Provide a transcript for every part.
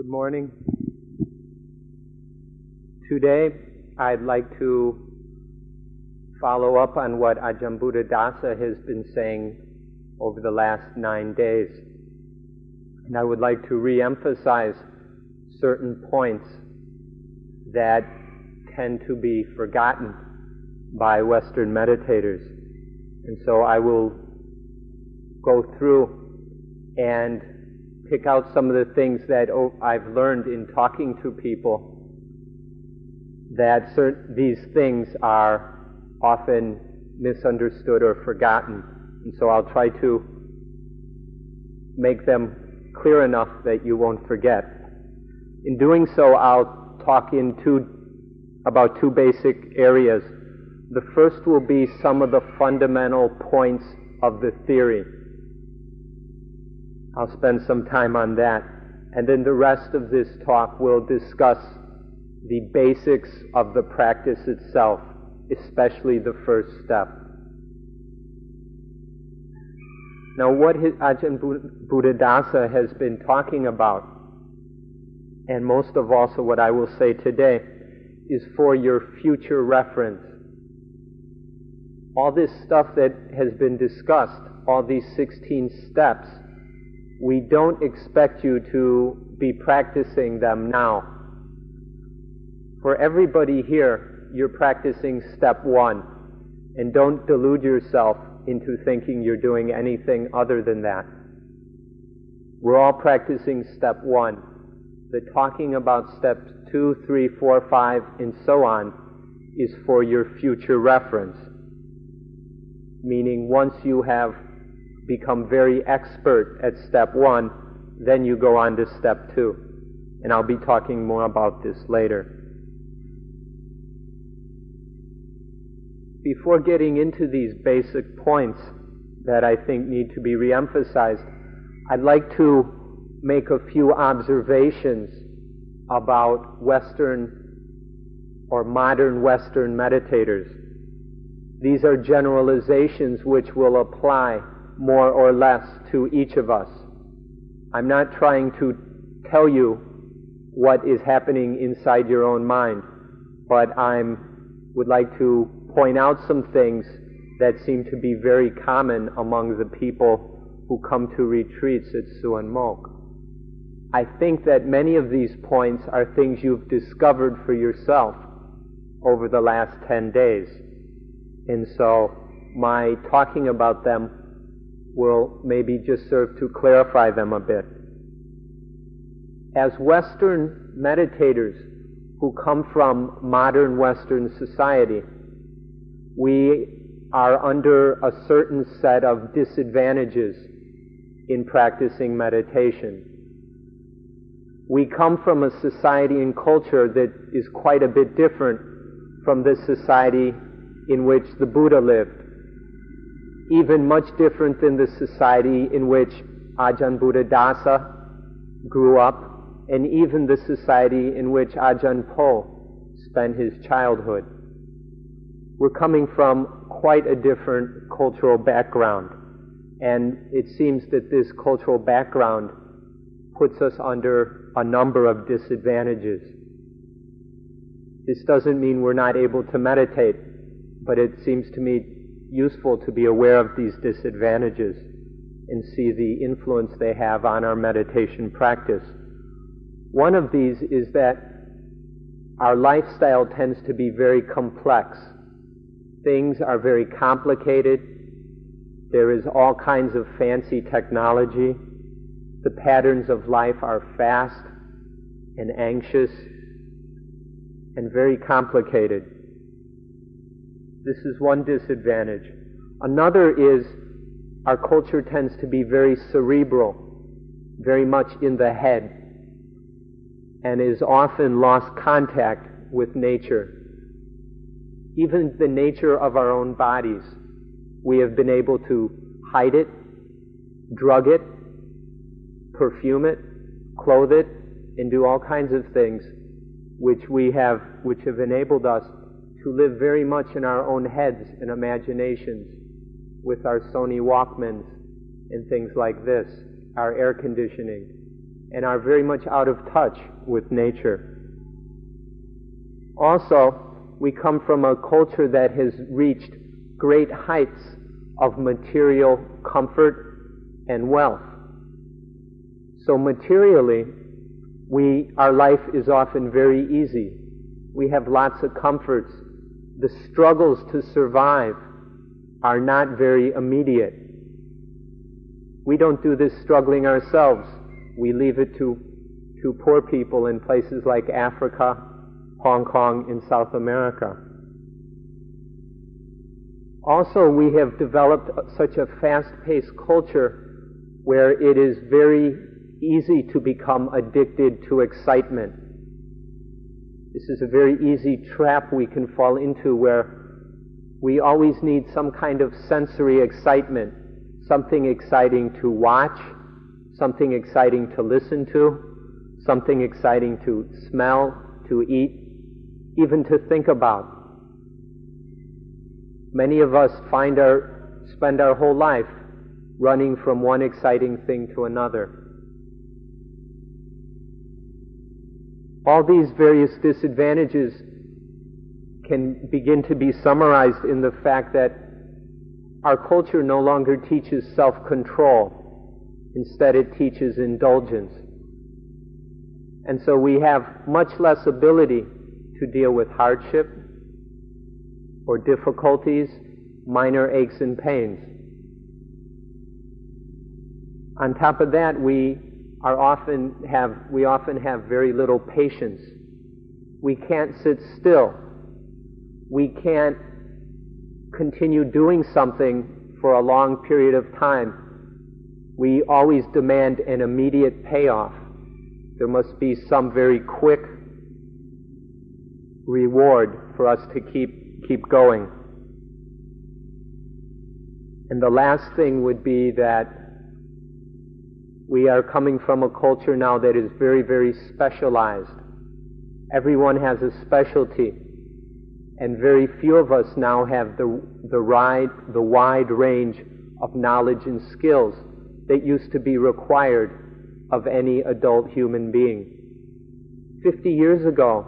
Good morning. Today, I'd like to follow up on what Ajahn Buddhadasa has been saying over the last nine days. And I would like to re-emphasize certain points that tend to be forgotten by Western meditators. And so I will go through and pick out some of the things that oh, I've learned in talking to people that certain, these things are often misunderstood or forgotten. And so I'll try to make them clear enough that you won't forget. In doing so, I'll talk in two, about two basic areas. The first will be some of the fundamental points of the theory. I'll spend some time on that. And then the rest of this talk will discuss the basics of the practice itself, especially the first step. Now, what Ajahn Buddhadasa has been talking about, and most of also what I will say today, is for your future reference. All this stuff that has been discussed, all these 16 steps, we don't expect you to be practicing them now. For everybody here, you're practicing step one. And don't delude yourself into thinking you're doing anything other than that. We're all practicing step one. The talking about steps two, three, four, five, and so on is for your future reference. Meaning once you have become very expert at step one, then you go on to step two. And I'll be talking more about this later. Before getting into these basic points that I think need to be reemphasized, I'd like to make a few observations about Western or modern Western meditators. These are generalizations which will apply more or less to each of us. I'm not trying to tell you what is happening inside your own mind, but I would like to point out some things that seem to be very common among the people who come to retreats at Suan Mokkh. I think that many of these points are things you've discovered for yourself over the last 10 days. And so my talking about them will maybe just serve to clarify them a bit. As Western meditators who come from modern Western society, we are under a certain set of disadvantages in practicing meditation. We come from a society and culture that is quite a bit different from the society in which the Buddha lived even much different than the society in which Ajahn Buddhadasa grew up, and even the society in which Ajahn Po spent his childhood. We're coming from quite a different cultural background, and it seems that this cultural background puts us under a number of disadvantages. This doesn't mean we're not able to meditate, but it seems to me useful to be aware of these disadvantages and see the influence they have on our meditation practice. One of these is that our lifestyle tends to be very complex. Things are very complicated. There is all kinds of fancy technology. The patterns of life are fast and anxious and very complicated. This is one disadvantage. Another is our culture tends to be very cerebral, very much in the head, and is often lost contact with nature. Even the nature of our own bodies, we have been able to hide it, drug it, perfume it, clothe it, and do all kinds of things which we have, which have enabled us to live very much in our own heads and imaginations with our Sony Walkmans and things like this, our air conditioning, and are very much out of touch with nature. Also, we come from a culture that has reached great heights of material comfort and wealth. So materially, we, our life is often very easy. We have lots of comforts. The struggles to survive are not very immediate. We don't do this struggling ourselves. We leave it to, to poor people in places like Africa, Hong Kong, and South America. Also, we have developed such a fast-paced culture where it is very easy to become addicted to excitement. This is a very easy trap we can fall into where we always need some kind of sensory excitement, something exciting to watch, something exciting to listen to, something exciting to smell, to eat, even to think about. Many of us find our, spend our whole life running from one exciting thing to another. All these various disadvantages can begin to be summarized in the fact that our culture no longer teaches self-control. Instead, it teaches indulgence. And so we have much less ability to deal with hardship or difficulties, minor aches and pains. On top of that, we are often have, we often have very little patience. We can't sit still. We can't continue doing something for a long period of time. We always demand an immediate payoff. There must be some very quick reward for us to keep, keep going. And the last thing would be that we are coming from a culture now that is very, very specialized. Everyone has a specialty. And very few of us now have the, the, wide, the wide range of knowledge and skills that used to be required of any adult human being. Fifty years ago,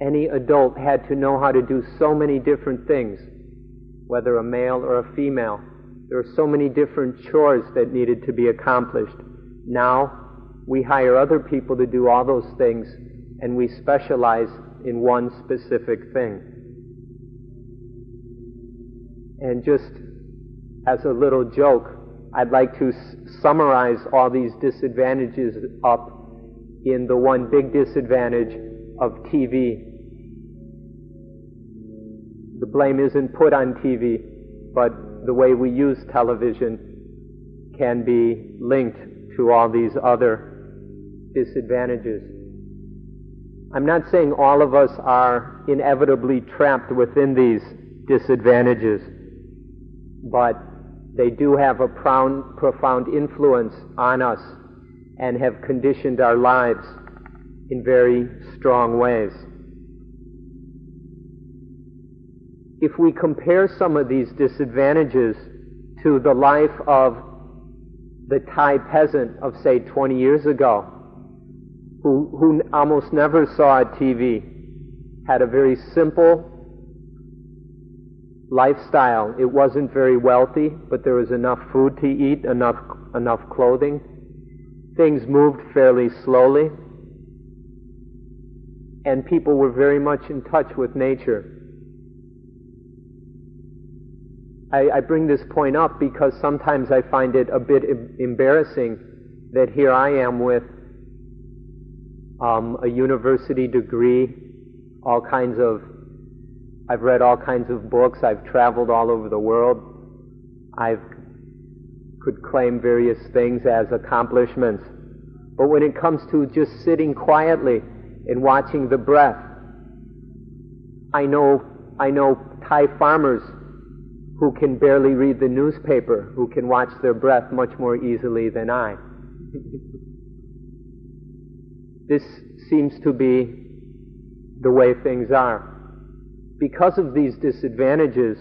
any adult had to know how to do so many different things, whether a male or a female. There were so many different chores that needed to be accomplished. Now we hire other people to do all those things and we specialize in one specific thing. And just as a little joke, I'd like to s- summarize all these disadvantages up in the one big disadvantage of TV. The blame isn't put on TV, but the way we use television can be linked to all these other disadvantages. I'm not saying all of us are inevitably trapped within these disadvantages, but they do have a profound, influence on us and have conditioned our lives in very strong ways. If we compare some of these disadvantages to the life of the Thai peasant of, say, 20 years ago, who, who almost never saw a TV, had a very simple lifestyle. It wasn't very wealthy, but there was enough food to eat, enough, enough clothing. Things moved fairly slowly, and people were very much in touch with nature. I, I bring this point up because sometimes I find it a bit embarrassing that here I am with um, a university degree, all kinds of, I've read all kinds of books, I've traveled all over the world, I could claim various things as accomplishments. But when it comes to just sitting quietly and watching the breath, I know, I know Thai farmers who can barely read the newspaper, who can watch their breath much more easily than I. this seems to be the way things are. Because of these disadvantages,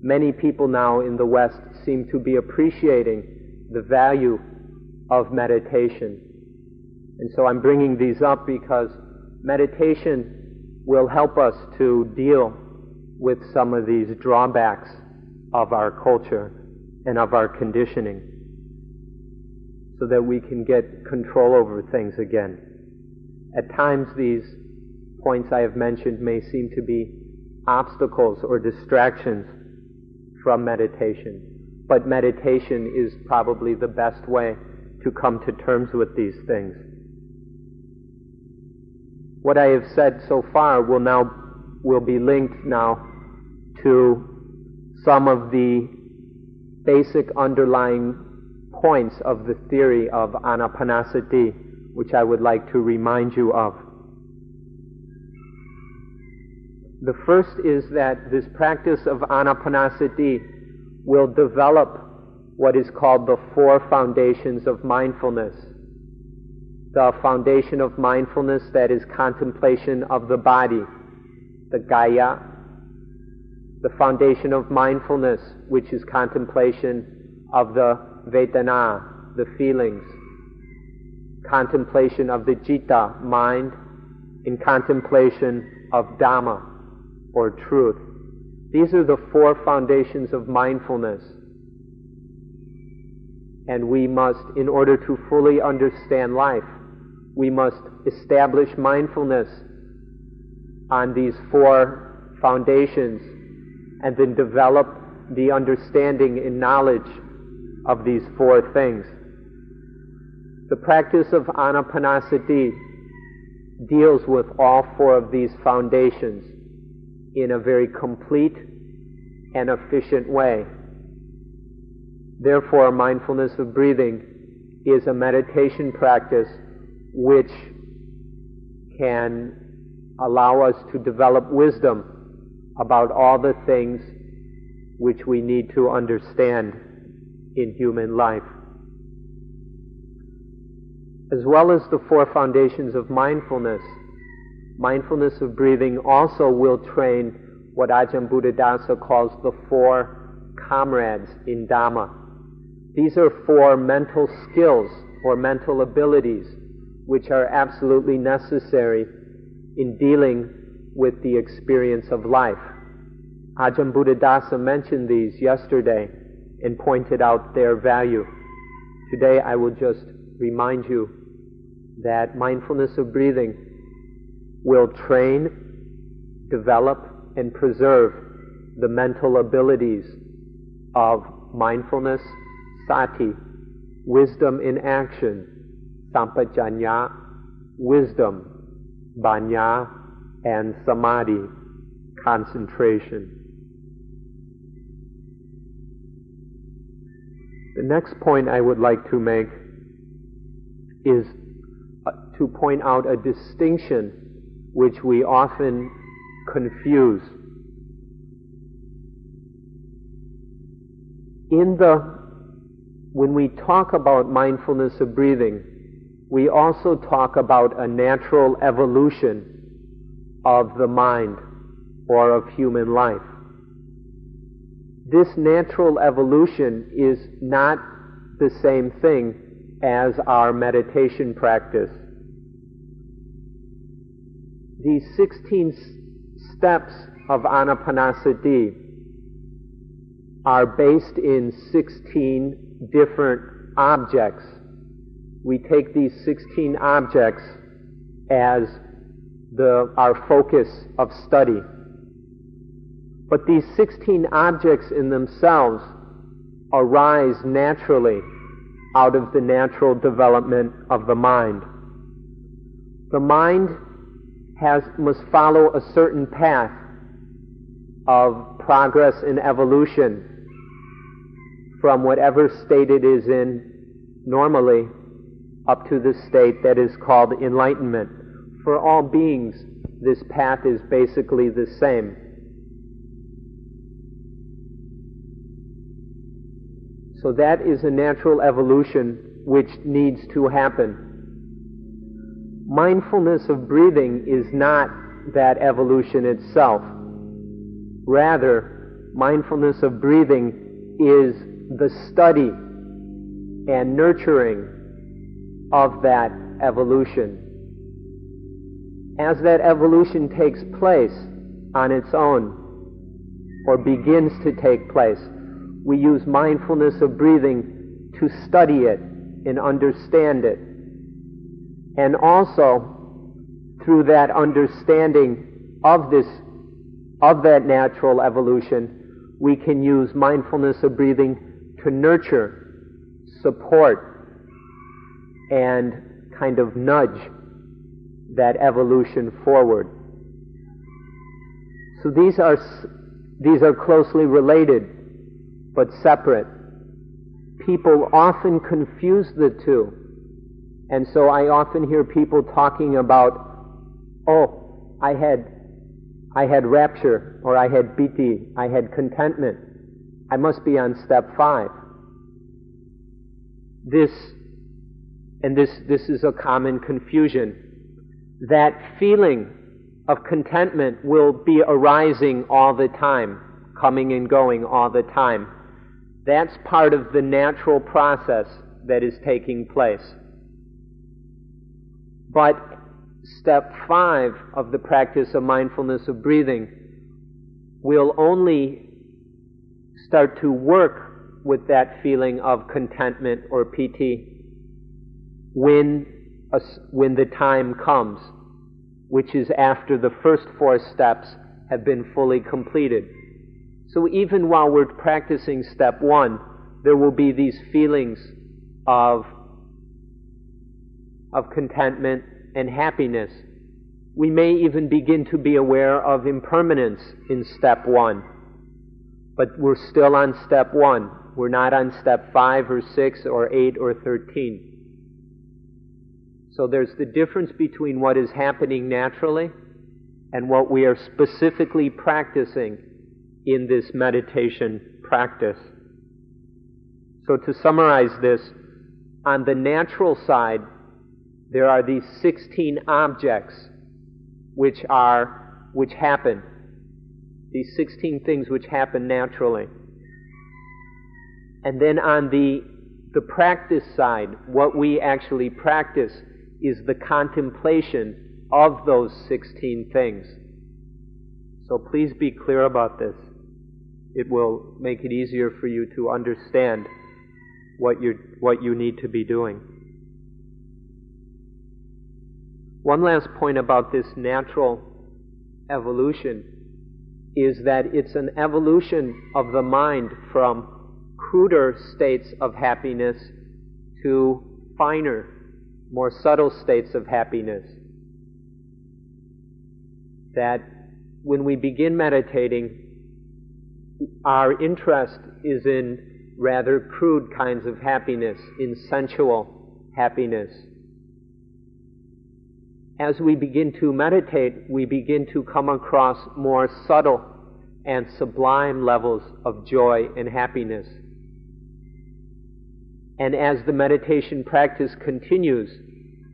many people now in the West seem to be appreciating the value of meditation. And so I'm bringing these up because meditation will help us to deal with some of these drawbacks of our culture and of our conditioning so that we can get control over things again. At times, these points I have mentioned may seem to be obstacles or distractions from meditation, but meditation is probably the best way to come to terms with these things. What I have said so far will now will be linked now to some of the basic underlying points of the theory of anapanasati, which I would like to remind you of. The first is that this practice of anapanasati will develop what is called the four foundations of mindfulness. The foundation of mindfulness that is contemplation of the body, the kaya, the foundation of mindfulness, which is contemplation of the vedana, the feelings, contemplation of the citta, mind, in contemplation of dhamma, or truth. These are the four foundations of mindfulness. And we must, in order to fully understand life, we must establish mindfulness on these four foundations and then develop the understanding and knowledge of these four things. The practice of anapanasati deals with all four of these foundations in a very complete and efficient way. Therefore, mindfulness of breathing is a meditation practice which can allow us to develop wisdom about all the things which we need to understand in human life. As well as the four foundations of mindfulness, mindfulness of breathing also will train what Ajahn Buddhadasa calls the four comrades in Dhamma. These are four mental skills or mental abilities which are absolutely necessary in dealing with the experience of life. Ajahn Buddhadasa mentioned these yesterday and pointed out their value. Today I will just remind you that mindfulness of breathing will train, develop, and preserve the mental abilities of mindfulness, sati, wisdom in action, sampajanya, wisdom, panya, and samadhi, concentration. The next point I would like to make is uh, to point out a distinction which we often confuse. In the when we talk about mindfulness of breathing, we also talk about a natural evolution of the mind or of human life. This natural evolution is not the same thing as our meditation practice these 16 steps of anapanasati are based in 16 different objects. We take these 16 objects as the, our focus of study. But these 16 objects in themselves arise naturally out of the natural development of the mind. The mind has, must follow a certain path of progress and evolution from whatever state it is in normally up to the state that is called enlightenment. For all beings, this path is basically the same. So that is a natural evolution which needs to happen mindfulness of breathing is not that evolution itself. Rather, mindfulness of breathing is the study and nurturing of that evolution. As that evolution takes place on its own, or begins to take place, we use mindfulness of breathing to study it and understand it. And also, through that understanding of this, of that natural evolution, we can use mindfulness of breathing to nurture, support, and kind of nudge that evolution forward. So these are, these are closely related but separate. People often confuse the two. And so I often hear people talking about, oh, I had, I had rapture, or I had piti, I had contentment. I must be on step five. This, and this, this is a common confusion. That feeling of contentment will be arising all the time, coming and going all the time. That's part of the natural process that is taking place. But step five of the practice of mindfulness of breathing will only start to work with that feeling of contentment or piti when, when the time comes, which is after the first four steps have been fully completed. So even while we're practicing step one, there will be these feelings of, of contentment and happiness. We may even begin to be aware of impermanence in step one. But we're still on step one. We're not on step five or six or eight or thirteen. So there's the difference between what is happening naturally and what we are specifically practicing in this meditation practice. So to summarize this, on the natural side, there are these 16 objects which are, which happen. These 16 things which happen naturally. And then on the, the practice side, what we actually practice is the contemplation of those 16 things. So please be clear about this it will make it easier for you to understand what you what you need to be doing. One last point about this natural evolution is that it's an evolution of the mind from cruder states of happiness to finer, more subtle states of happiness. That when we begin meditating, our interest is in rather crude kinds of happiness, in sensual happiness. As we begin to meditate, we begin to come across more subtle and sublime levels of joy and happiness. And as the meditation practice continues,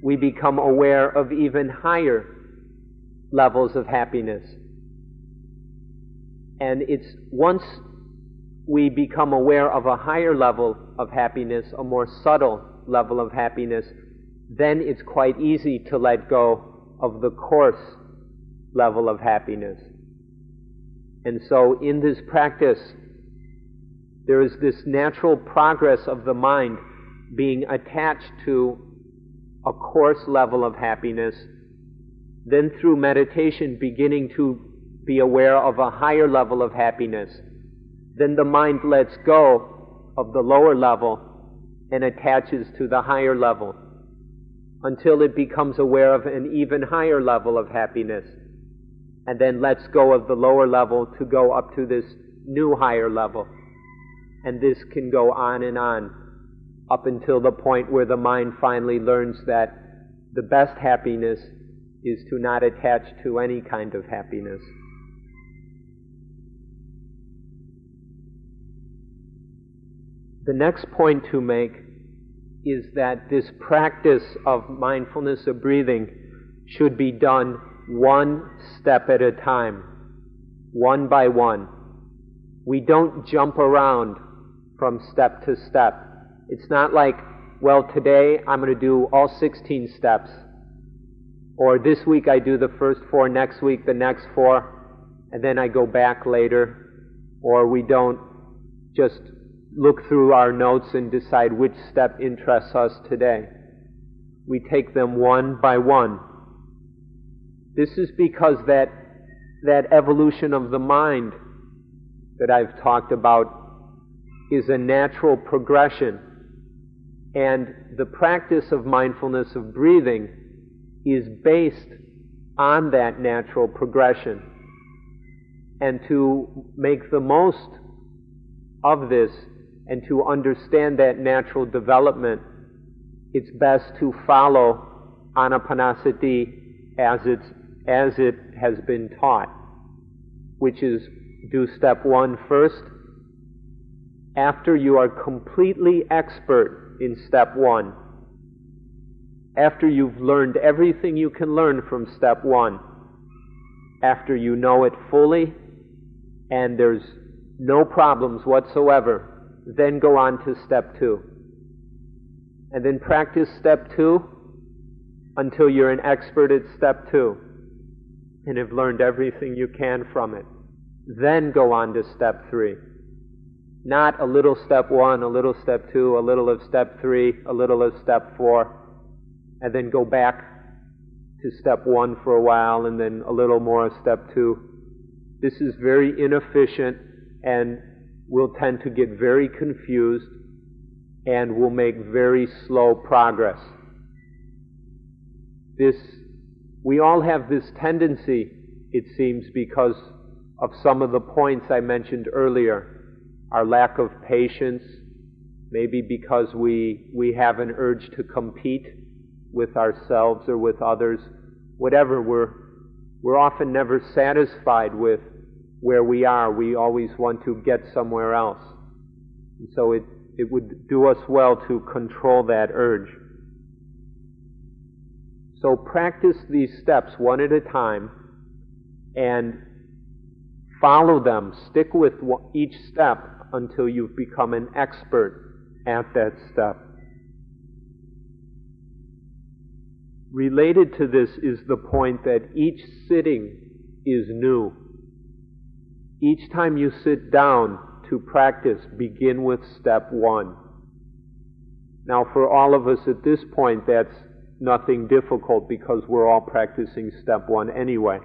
we become aware of even higher levels of happiness. And it's once we become aware of a higher level of happiness, a more subtle level of happiness, then it's quite easy to let go of the coarse level of happiness. And so in this practice, there is this natural progress of the mind being attached to a coarse level of happiness, then through meditation beginning to be aware of a higher level of happiness, then the mind lets go of the lower level and attaches to the higher level until it becomes aware of an even higher level of happiness and then lets go of the lower level to go up to this new higher level. And this can go on and on up until the point where the mind finally learns that the best happiness is to not attach to any kind of happiness. The next point to make is that this practice of mindfulness of breathing should be done one step at a time, one by one. We don't jump around from step to step. It's not like well, today I'm going to do all 16 steps. Or this week I do the first four, next week the next four, and then I go back later. Or we don't just look through our notes and decide which step interests us today. We take them one by one. This is because that, that evolution of the mind that I've talked about is a natural progression. And the practice of mindfulness of breathing is based on that natural progression. And to make the most of this and to understand that natural development, it's best to follow anapanasati as, it's, as it has been taught, which is do step one first. After you are completely expert in step one, after you've learned everything you can learn from step one, after you know it fully and there's no problems whatsoever, then go on to step two. And then practice step two until you're an expert at step two and have learned everything you can from it. Then go on to step three. Not a little step one, a little step two, a little of step three, a little of step four and then go back to step one for a while and then a little more of step two. This is very inefficient and will tend to get very confused and will make very slow progress. This, we all have this tendency, it seems, because of some of the points I mentioned earlier. Our lack of patience, maybe because we, we have an urge to compete with ourselves or with others, whatever, we're, we're often never satisfied with where we are. We always want to get somewhere else. And so it, it would do us well to control that urge. So practice these steps one at a time and follow them. Stick with each step until you've become an expert at that step. Related to this is the point that each sitting is new. Each time you sit down to practice, begin with step one. Now, for all of us at this point, that's nothing difficult because we're all practicing step one anyway.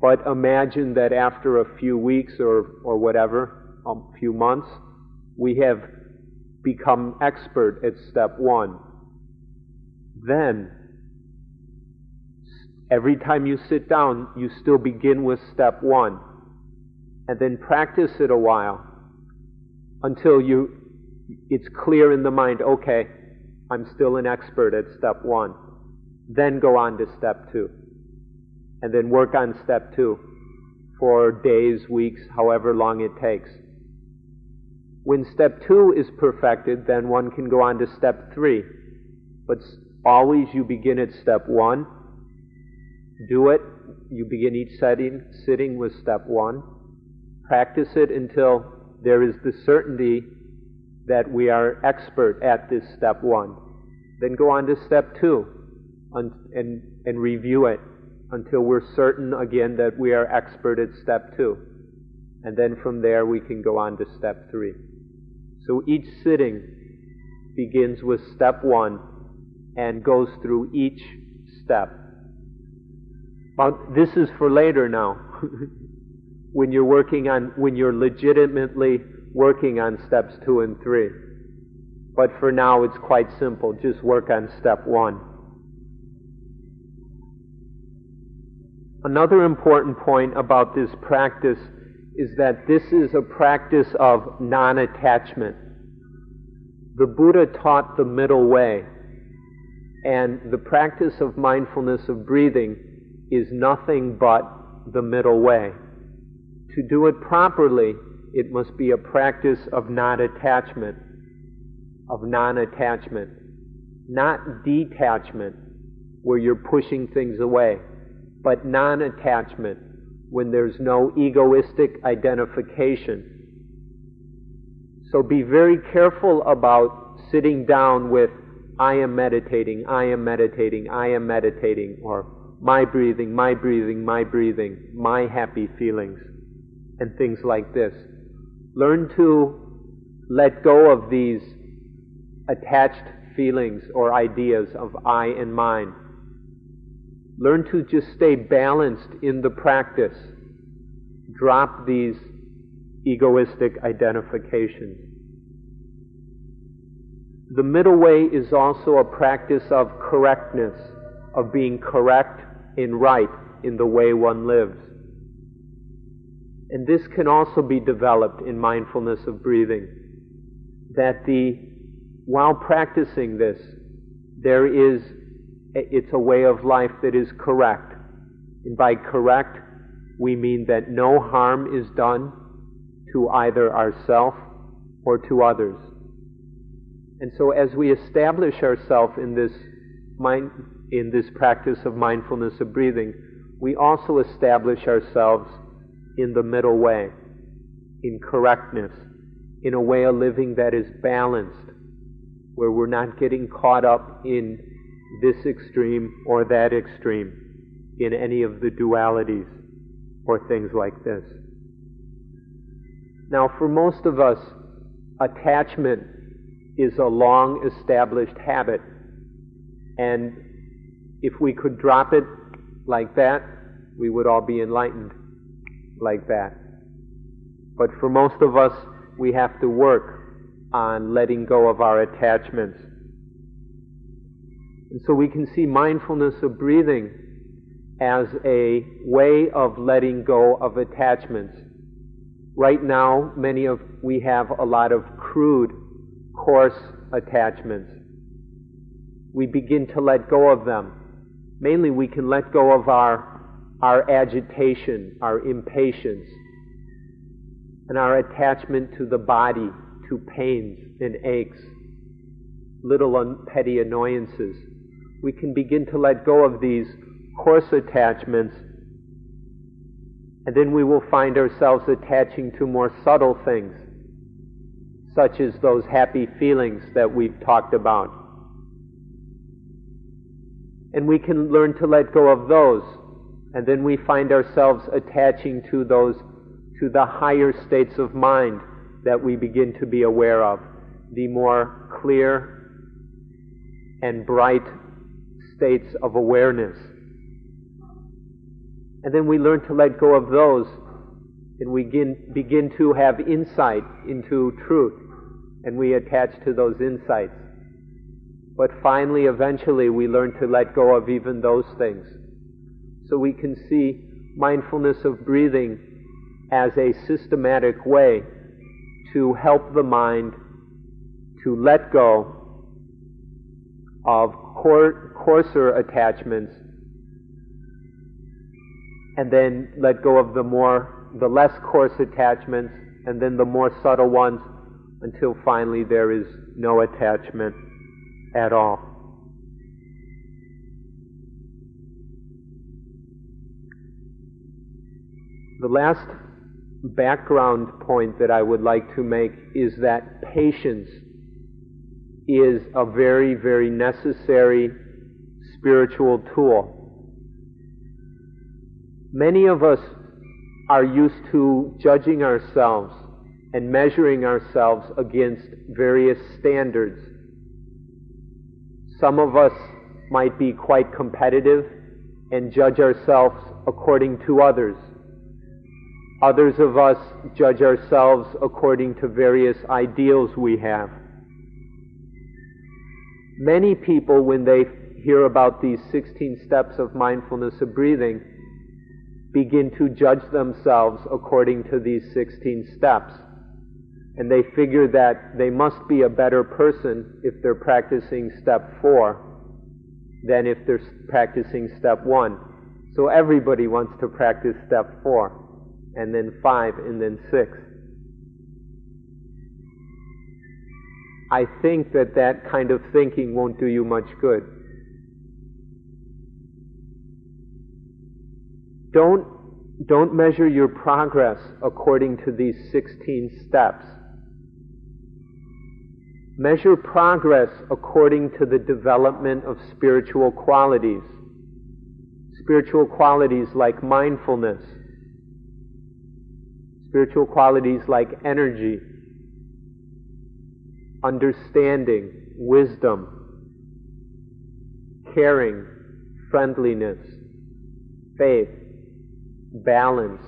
But imagine that after a few weeks or, or whatever, a few months, we have become expert at step one. Then, every time you sit down, you still begin with step one. And then practice it a while until you, it's clear in the mind, okay, I'm still an expert at step one. Then go on to step two. And then work on step two for days, weeks, however long it takes. When step two is perfected, then one can go on to step three. But always you begin at step one. Do it. You begin each setting, sitting with step one. Practice it until there is the certainty that we are expert at this step one. Then go on to step two and, and, and review it until we're certain again that we are expert at step two. And then from there we can go on to step three. So each sitting begins with step one and goes through each step. But this is for later now. when you're working on, when you're legitimately working on steps two and three. But for now, it's quite simple. Just work on step one. Another important point about this practice is that this is a practice of non attachment. The Buddha taught the middle way, and the practice of mindfulness of breathing is nothing but the middle way. To do it properly, it must be a practice of non attachment, of non attachment, not detachment, where you're pushing things away, but non attachment, when there's no egoistic identification. So be very careful about sitting down with, I am meditating, I am meditating, I am meditating, or my breathing, my breathing, my breathing, my happy feelings, and things like this. Learn to let go of these attached feelings or ideas of I and mine. Learn to just stay balanced in the practice. Drop these egoistic identifications. The middle way is also a practice of correctness, of being correct and right in the way one lives. And this can also be developed in mindfulness of breathing. That the, while practicing this, there is, it's a way of life that is correct. And by correct, we mean that no harm is done to either ourself or to others. And so as we establish ourselves in this mind, in this practice of mindfulness of breathing, we also establish ourselves in the middle way, in correctness, in a way of living that is balanced, where we're not getting caught up in this extreme or that extreme, in any of the dualities or things like this. Now, for most of us, attachment is a long established habit. And if we could drop it like that, we would all be enlightened like that. But for most of us, we have to work on letting go of our attachments. And so we can see mindfulness of breathing as a way of letting go of attachments. Right now, many of we have a lot of crude coarse attachments. We begin to let go of them. Mainly, we can let go of our, our agitation, our impatience, and our attachment to the body, to pains and aches, little un- petty annoyances. We can begin to let go of these coarse attachments, and then we will find ourselves attaching to more subtle things such as those happy feelings that we've talked about. And we can learn to let go of those, and then we find ourselves attaching to those, to the higher states of mind that we begin to be aware of, the more clear and bright states of awareness. And then we learn to let go of those and we begin, begin to have insight into truth and we attach to those insights. But finally, eventually, we learn to let go of even those things. So we can see mindfulness of breathing as a systematic way to help the mind to let go of coarser attachments and then let go of the more the less coarse attachments and then the more subtle ones until finally there is no attachment at all. The last background point that I would like to make is that patience is a very, very necessary spiritual tool. Many of us are used to judging ourselves and measuring ourselves against various standards. Some of us might be quite competitive and judge ourselves according to others. Others of us judge ourselves according to various ideals we have. Many people, when they hear about these 16 steps of mindfulness of breathing, begin to judge themselves according to these 16 steps and they figure that they must be a better person if they're practicing step four than if they're practicing step one. So everybody wants to practice step four, and then five, and then six. I think that that kind of thinking won't do you much good. Don't, don't measure your progress according to these 16 steps Measure progress according to the development of spiritual qualities. Spiritual qualities like mindfulness, spiritual qualities like energy, understanding, wisdom, caring, friendliness, faith, balance.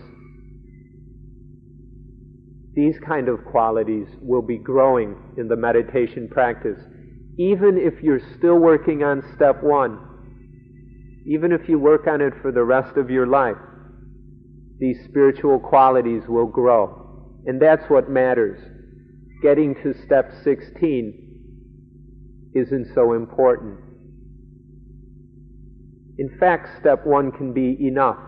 These kind of qualities will be growing in the meditation practice. Even if you're still working on step one, even if you work on it for the rest of your life, these spiritual qualities will grow. And that's what matters. Getting to step 16 isn't so important. In fact, step one can be enough.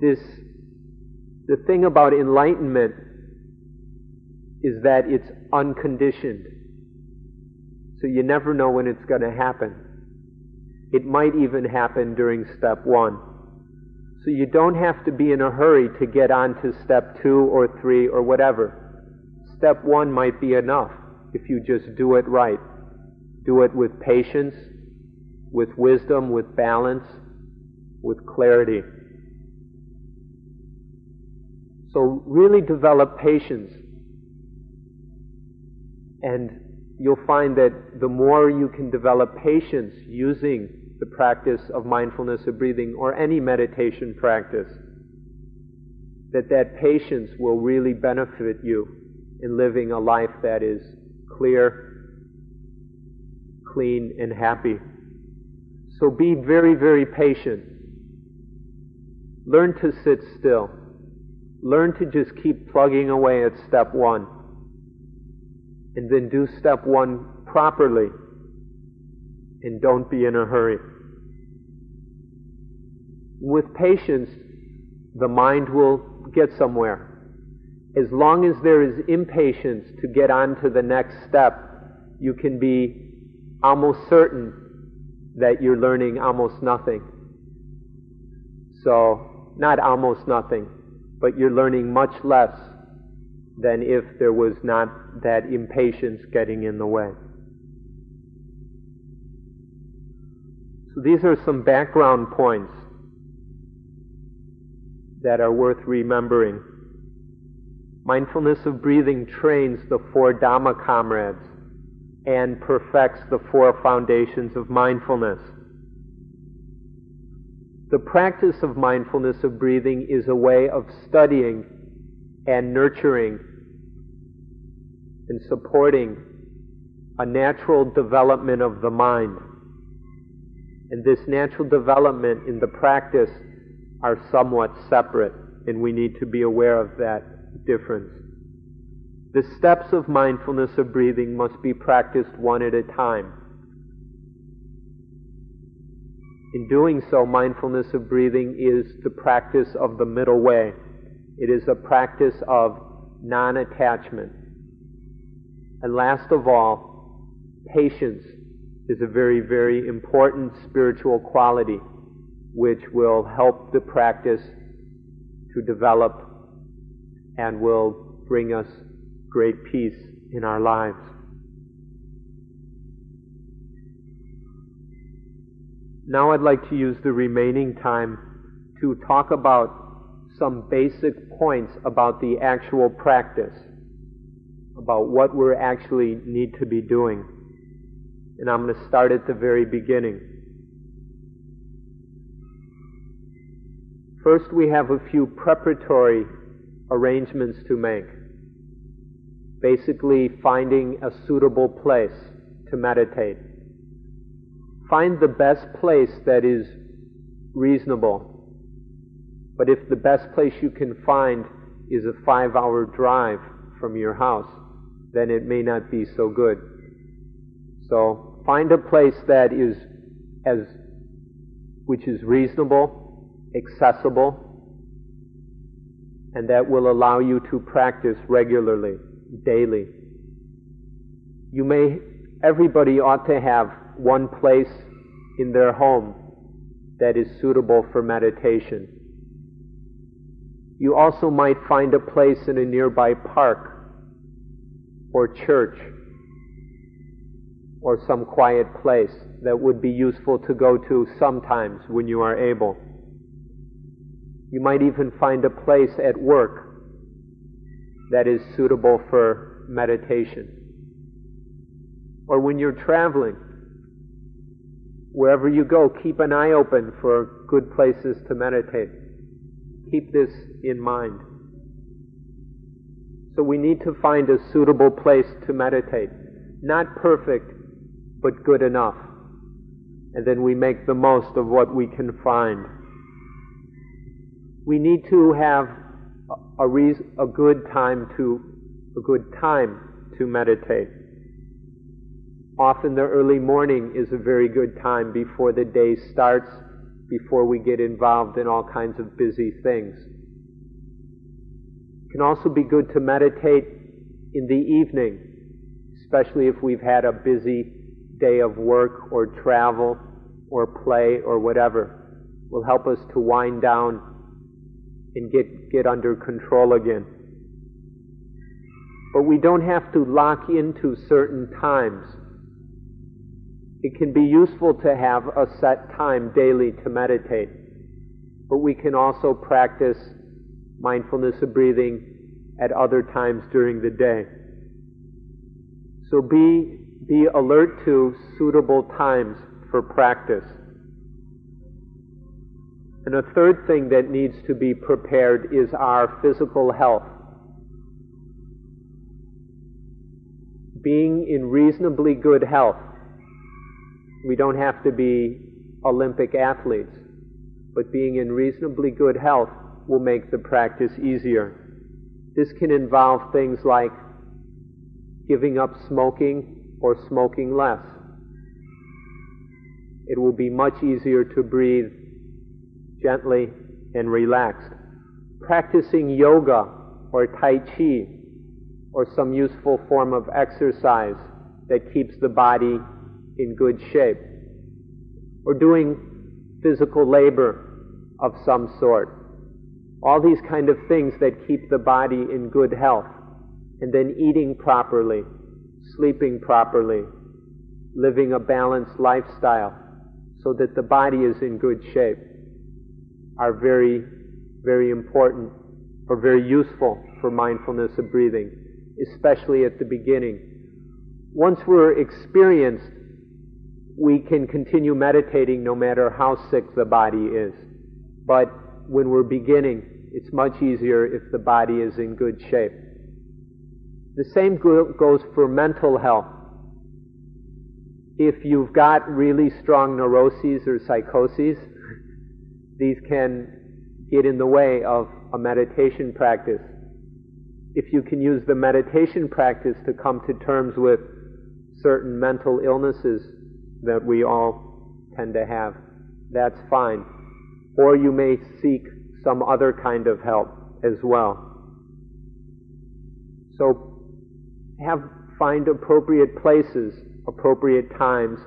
This, the thing about enlightenment is that it's unconditioned. So you never know when it's going to happen. It might even happen during step one. So you don't have to be in a hurry to get on to step two or three or whatever. Step one might be enough if you just do it right. Do it with patience, with wisdom, with balance, with clarity. So really develop patience. And you'll find that the more you can develop patience using the practice of mindfulness of breathing or any meditation practice, that that patience will really benefit you in living a life that is clear, clean, and happy. So be very, very patient. Learn to sit still. Learn to just keep plugging away at step one. And then do step one properly. And don't be in a hurry. With patience, the mind will get somewhere. As long as there is impatience to get on to the next step, you can be almost certain that you're learning almost nothing. So, not almost nothing, but you're learning much less than if there was not that impatience getting in the way. So these are some background points that are worth remembering. Mindfulness of breathing trains the four Dhamma comrades and perfects the four foundations of mindfulness. The practice of mindfulness of breathing is a way of studying and nurturing and supporting a natural development of the mind. And this natural development in the practice are somewhat separate, and we need to be aware of that difference. The steps of mindfulness of breathing must be practiced one at a time. In doing so, mindfulness of breathing is the practice of the middle way. It is a practice of non attachment. And last of all, patience is a very, very important spiritual quality which will help the practice to develop and will bring us great peace in our lives. Now I'd like to use the remaining time to talk about some basic points about the actual practice, about what we actually need to be doing. And I'm going to start at the very beginning. First, we have a few preparatory arrangements to make. Basically, finding a suitable place to meditate. Find the best place that is reasonable. But if the best place you can find is a five hour drive from your house, then it may not be so good. So find a place that is as which is reasonable accessible, and that will allow you to practice regularly, daily. You may, everybody ought to have one place in their home that is suitable for meditation. You also might find a place in a nearby park or church or some quiet place that would be useful to go to sometimes when you are able. You might even find a place at work that is suitable for meditation. Or when you're traveling, wherever you go, keep an eye open for good places to meditate. Keep this in mind. So we need to find a suitable place to meditate. Not perfect, but good enough. And then we make the most of what we can find. We need to have a, reason, a good time to a good time to meditate. Often the early morning is a very good time before the day starts, before we get involved in all kinds of busy things. It can also be good to meditate in the evening, especially if we've had a busy day of work or travel or play or whatever. It Will help us to wind down and get, get under control again. But we don't have to lock into certain times. It can be useful to have a set time daily to meditate, but we can also practice mindfulness of breathing at other times during the day. So be, be alert to suitable times for practice. And a third thing that needs to be prepared is our physical health. Being in reasonably good health. We don't have to be Olympic athletes, but being in reasonably good health will make the practice easier. This can involve things like giving up smoking or smoking less. It will be much easier to breathe gently and relaxed. Practicing yoga or Tai Chi or some useful form of exercise that keeps the body in good shape. Or doing physical labor of some sort. All these kind of things that keep the body in good health. And then eating properly, sleeping properly, living a balanced lifestyle so that the body is in good shape are very, very important or very useful for mindfulness of breathing, especially at the beginning. Once we're experienced, we can continue meditating no matter how sick the body is. But when we're beginning, it's much easier if the body is in good shape. The same goes for mental health. If you've got really strong neuroses or psychoses, these can get in the way of a meditation practice. If you can use the meditation practice to come to terms with certain mental illnesses that we all tend to have, that's fine. Or you may seek some other kind of help as well. So have find appropriate places, appropriate times,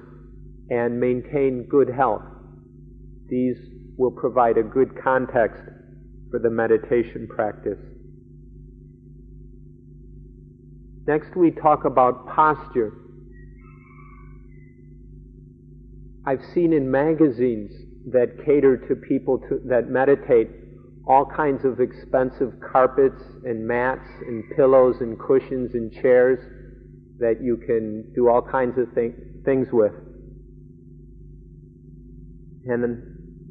and maintain good health. These will provide a good context for the meditation practice. Next, we talk about posture. I've seen in magazines that cater to people to, that meditate all kinds of expensive carpets and mats and pillows and cushions and chairs that you can do all kinds of thing, things with. And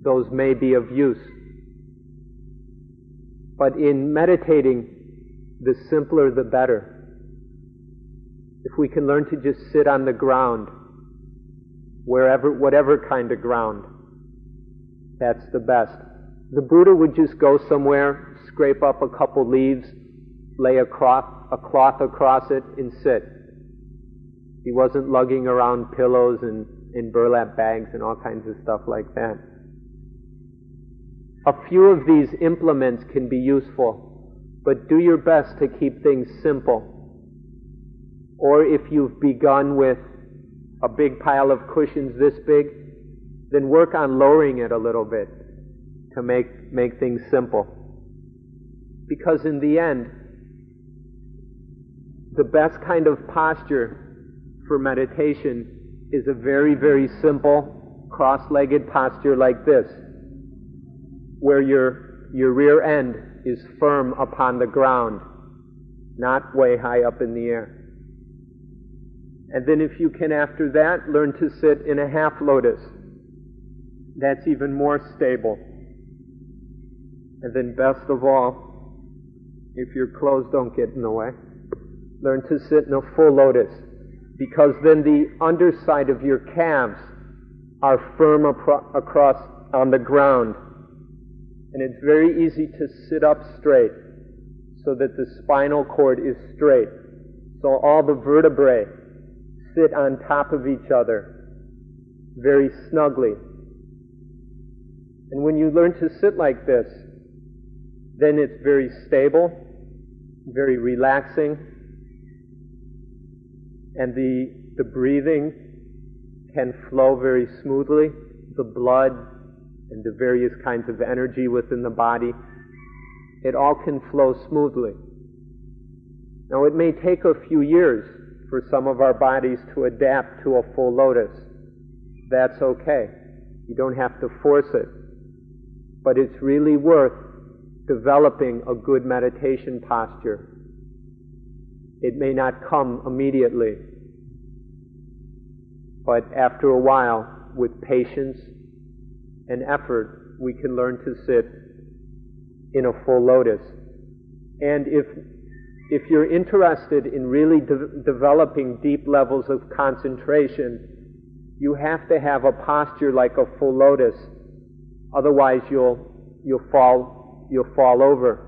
those may be of use. But in meditating, the simpler the better. If we can learn to just sit on the ground, wherever, whatever kind of ground, that's the best. The Buddha would just go somewhere, scrape up a couple leaves, lay a cloth, a cloth across it, and sit. He wasn't lugging around pillows and, and burlap bags and all kinds of stuff like that. A few of these implements can be useful, but do your best to keep things simple. Or if you've begun with a big pile of cushions this big, then work on lowering it a little bit to make, make things simple. Because in the end, the best kind of posture for meditation is a very, very simple cross-legged posture like this, where your, your rear end is firm upon the ground, not way high up in the air. And then if you can after that, learn to sit in a half lotus. That's even more stable. And then best of all, if your clothes don't get in the way, learn to sit in a full lotus. Because then the underside of your calves are firm apro- across on the ground. And it's very easy to sit up straight so that the spinal cord is straight. So all the vertebrae sit on top of each other very snugly. And when you learn to sit like this, then it's very stable, very relaxing, and the, the breathing can flow very smoothly. The blood and the various kinds of energy within the body, it all can flow smoothly. Now, it may take a few years for some of our bodies to adapt to a full lotus. That's okay. You don't have to force it. But it's really worth developing a good meditation posture. It may not come immediately, but after a while, with patience and effort, we can learn to sit in a full lotus. And if if you're interested in really de- developing deep levels of concentration, you have to have a posture like a full lotus. Otherwise, you'll, you'll fall, you'll fall over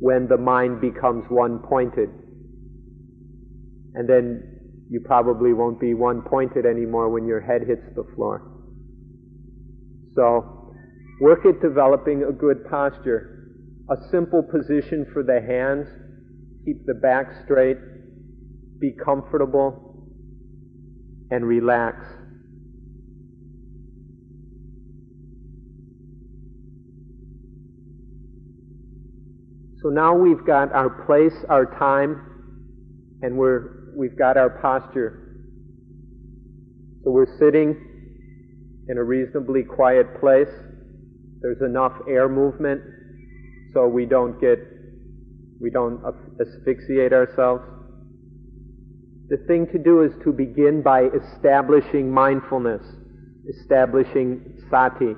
when the mind becomes one pointed. And then you probably won't be one pointed anymore when your head hits the floor. So, work at developing a good posture. A simple position for the hands Keep the back straight. Be comfortable and relax. So now we've got our place, our time, and we're, we've got our posture. So we're sitting in a reasonably quiet place. There's enough air movement so we don't get we don't asphyxiate ourselves. The thing to do is to begin by establishing mindfulness, establishing sati.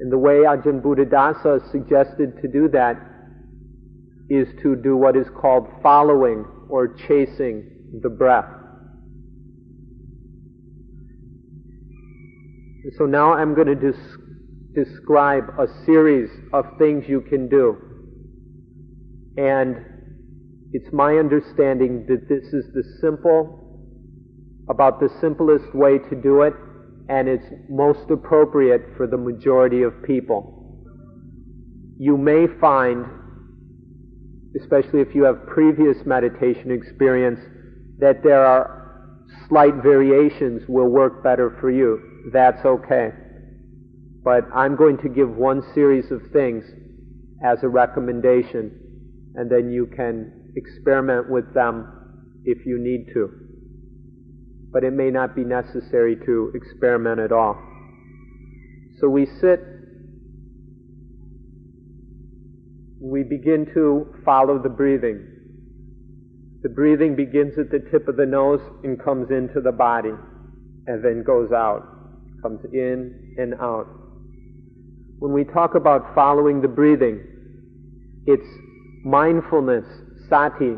And the way Ajahn Buddhadasa suggested to do that is to do what is called following or chasing the breath. So now I'm going to des- describe a series of things you can do. And it's my understanding that this is the simple, about the simplest way to do it, and it's most appropriate for the majority of people. You may find, especially if you have previous meditation experience, that there are slight variations will work better for you. That's okay. But I'm going to give one series of things as a recommendation and then you can experiment with them if you need to. But it may not be necessary to experiment at all. So we sit, we begin to follow the breathing. The breathing begins at the tip of the nose and comes into the body and then goes out, comes in and out. When we talk about following the breathing, it's mindfulness, sati,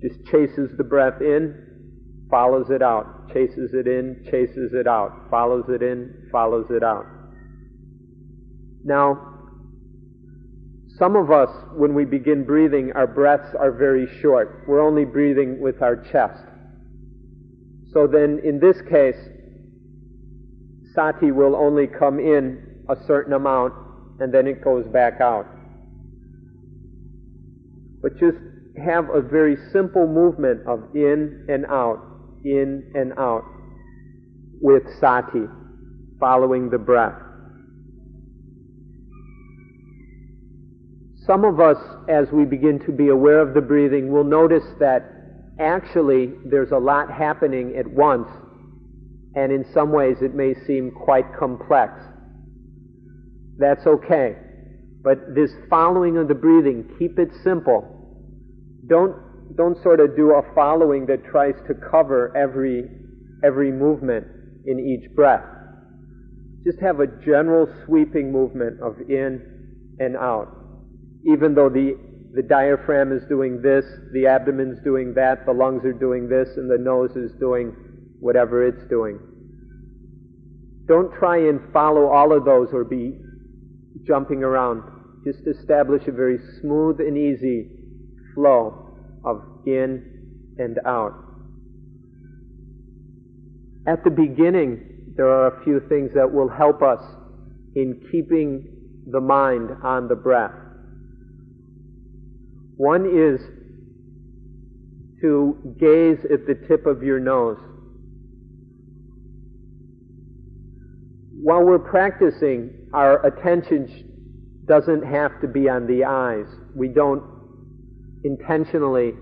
just chases the breath in, follows it out, chases it in, chases it out, follows it in, follows it out. Now, some of us, when we begin breathing, our breaths are very short. We're only breathing with our chest. So then, in this case, sati will only come in a certain amount and then it goes back out but just have a very simple movement of in and out, in and out with sati, following the breath. Some of us, as we begin to be aware of the breathing, will notice that actually there's a lot happening at once, and in some ways it may seem quite complex. That's okay. But this following of the breathing, keep it simple. Don't, don't sort of do a following that tries to cover every, every movement in each breath. Just have a general sweeping movement of in and out. Even though the, the diaphragm is doing this, the abdomen's doing that, the lungs are doing this, and the nose is doing whatever it's doing. Don't try and follow all of those or be jumping around. Just establish a very smooth and easy flow of in and out. At the beginning, there are a few things that will help us in keeping the mind on the breath. One is to gaze at the tip of your nose. While we're practicing, our attention doesn't have to be on the eyes. We don't intentionally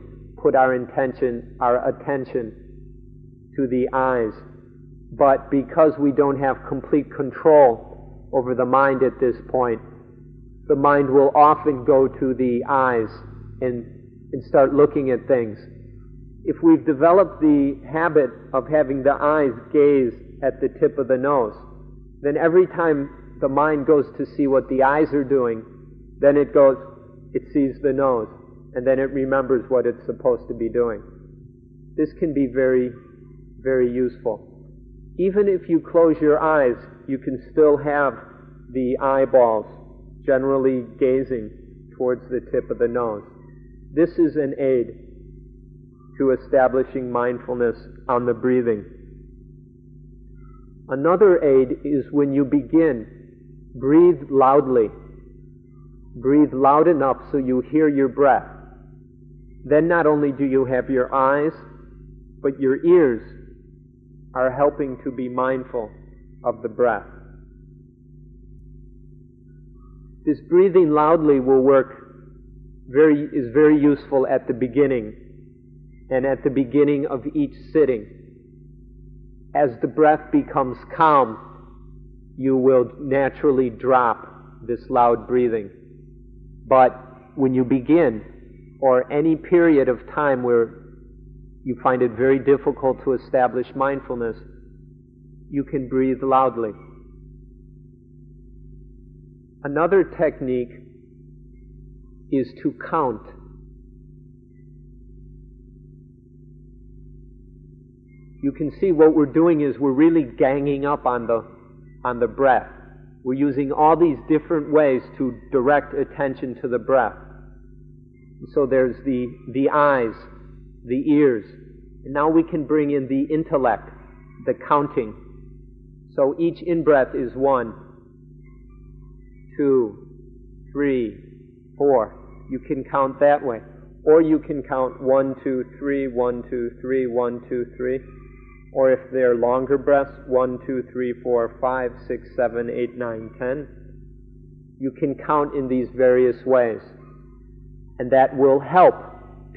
put our intention, our attention to the eyes. But because we don't have complete control over the mind at this point, the mind will often go to the eyes and, and start looking at things. If we've developed the habit of having the eyes gaze at the tip of the nose, then every time the mind goes to see what the eyes are doing, then it goes, it sees the nose, and then it remembers what it's supposed to be doing. This can be very, very useful. Even if you close your eyes, you can still have the eyeballs generally gazing towards the tip of the nose. This is an aid to establishing mindfulness on the breathing. Another aid is when you begin, breathe loudly. Breathe loud enough so you hear your breath. Then not only do you have your eyes, but your ears are helping to be mindful of the breath. This breathing loudly will work very, is very useful at the beginning and at the beginning of each sitting. As the breath becomes calm, you will naturally drop this loud breathing. But when you begin, or any period of time where you find it very difficult to establish mindfulness, you can breathe loudly. Another technique is to count. You can see what we're doing is we're really ganging up on the, on the breath. We're using all these different ways to direct attention to the breath. So there's the, the eyes, the ears, and now we can bring in the intellect, the counting. So each in breath is one, two, three, four. You can count that way. Or you can count one, two, three, one, two, three, one, two, three. Or if they're longer breaths, one, two, three, four, five, six, seven, eight, nine, ten. You can count in these various ways. And that will help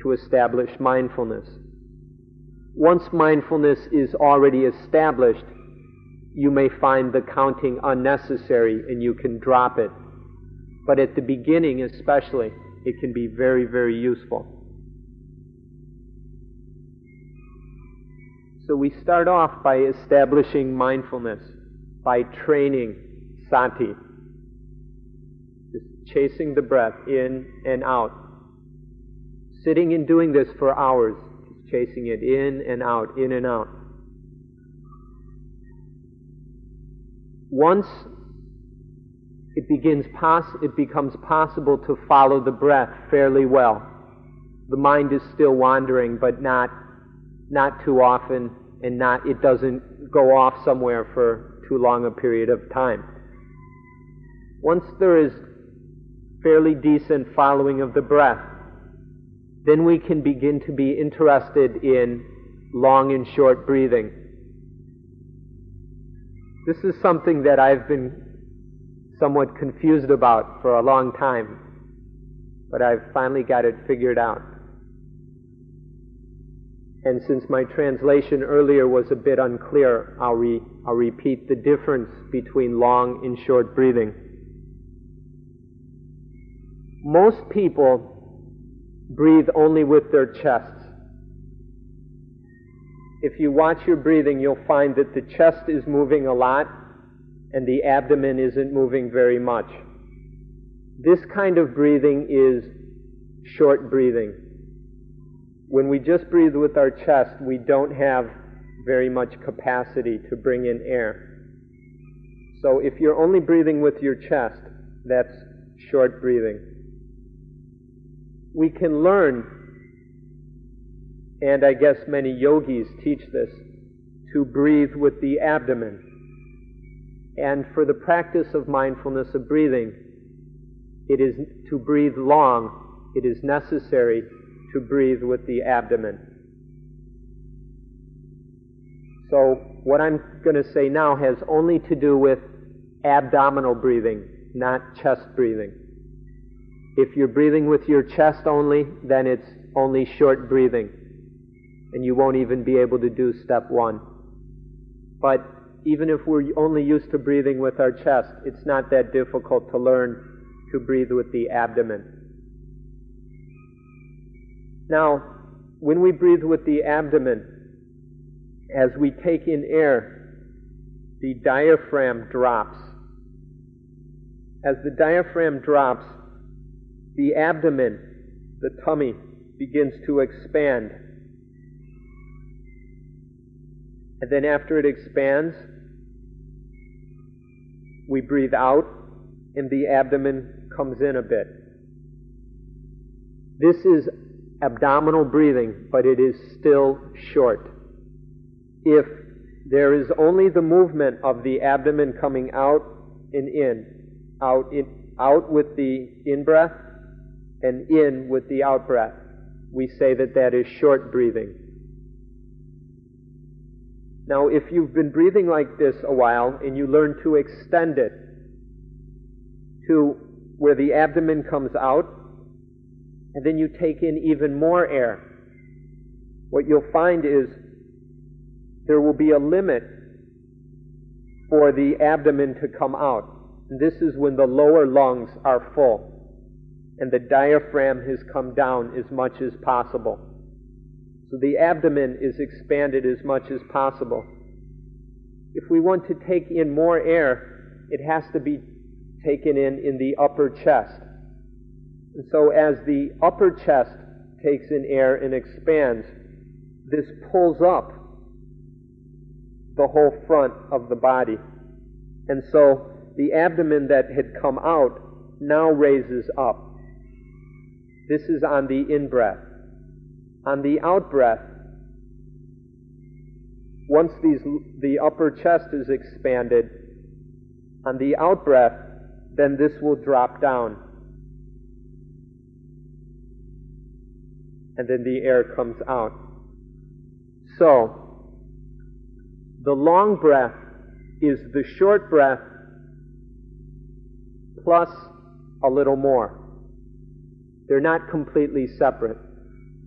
to establish mindfulness. Once mindfulness is already established, you may find the counting unnecessary and you can drop it. But at the beginning, especially, it can be very, very useful. So we start off by establishing mindfulness, by training sati, just chasing the breath in and out. Sitting and doing this for hours, just chasing it in and out, in and out. Once it begins it becomes possible to follow the breath fairly well. The mind is still wandering, but not not too often, and not it doesn't go off somewhere for too long a period of time. Once there is fairly decent following of the breath, then we can begin to be interested in long and short breathing. This is something that I've been somewhat confused about for a long time. but I've finally got it figured out. And since my translation earlier was a bit unclear, I'll, re- I'll repeat the difference between long and short breathing. Most people breathe only with their chests. If you watch your breathing, you'll find that the chest is moving a lot and the abdomen isn't moving very much. This kind of breathing is short breathing. When we just breathe with our chest, we don't have very much capacity to bring in air. So if you're only breathing with your chest, that's short breathing. We can learn, and I guess many yogis teach this, to breathe with the abdomen. And for the practice of mindfulness of breathing, it is to breathe long, it is necessary to breathe with the abdomen. So, what I'm going to say now has only to do with abdominal breathing, not chest breathing. If you're breathing with your chest only, then it's only short breathing, and you won't even be able to do step one. But even if we're only used to breathing with our chest, it's not that difficult to learn to breathe with the abdomen. Now, when we breathe with the abdomen, as we take in air, the diaphragm drops. As the diaphragm drops, the abdomen, the tummy, begins to expand. And then after it expands, we breathe out and the abdomen comes in a bit. This is abdominal breathing, but it is still short. If there is only the movement of the abdomen coming out and in, out in, out with the in breath and in with the out breath, we say that that is short breathing. Now, if you've been breathing like this a while and you learn to extend it to where the abdomen comes out, and then you take in even more air, what you'll find is there will be a limit for the abdomen to come out. And this is when the lower lungs are full and the diaphragm has come down as much as possible. So the abdomen is expanded as much as possible. If we want to take in more air, it has to be taken in in the upper chest. So as the upper chest takes in air and expands, this pulls up the whole front of the body. And so the abdomen that had come out now raises up. This is on the in breath. On the out breath, once these, the upper chest is expanded, on the out breath, then this will drop down. And then the air comes out. So, the long breath is the short breath plus a little more. They're not completely separate.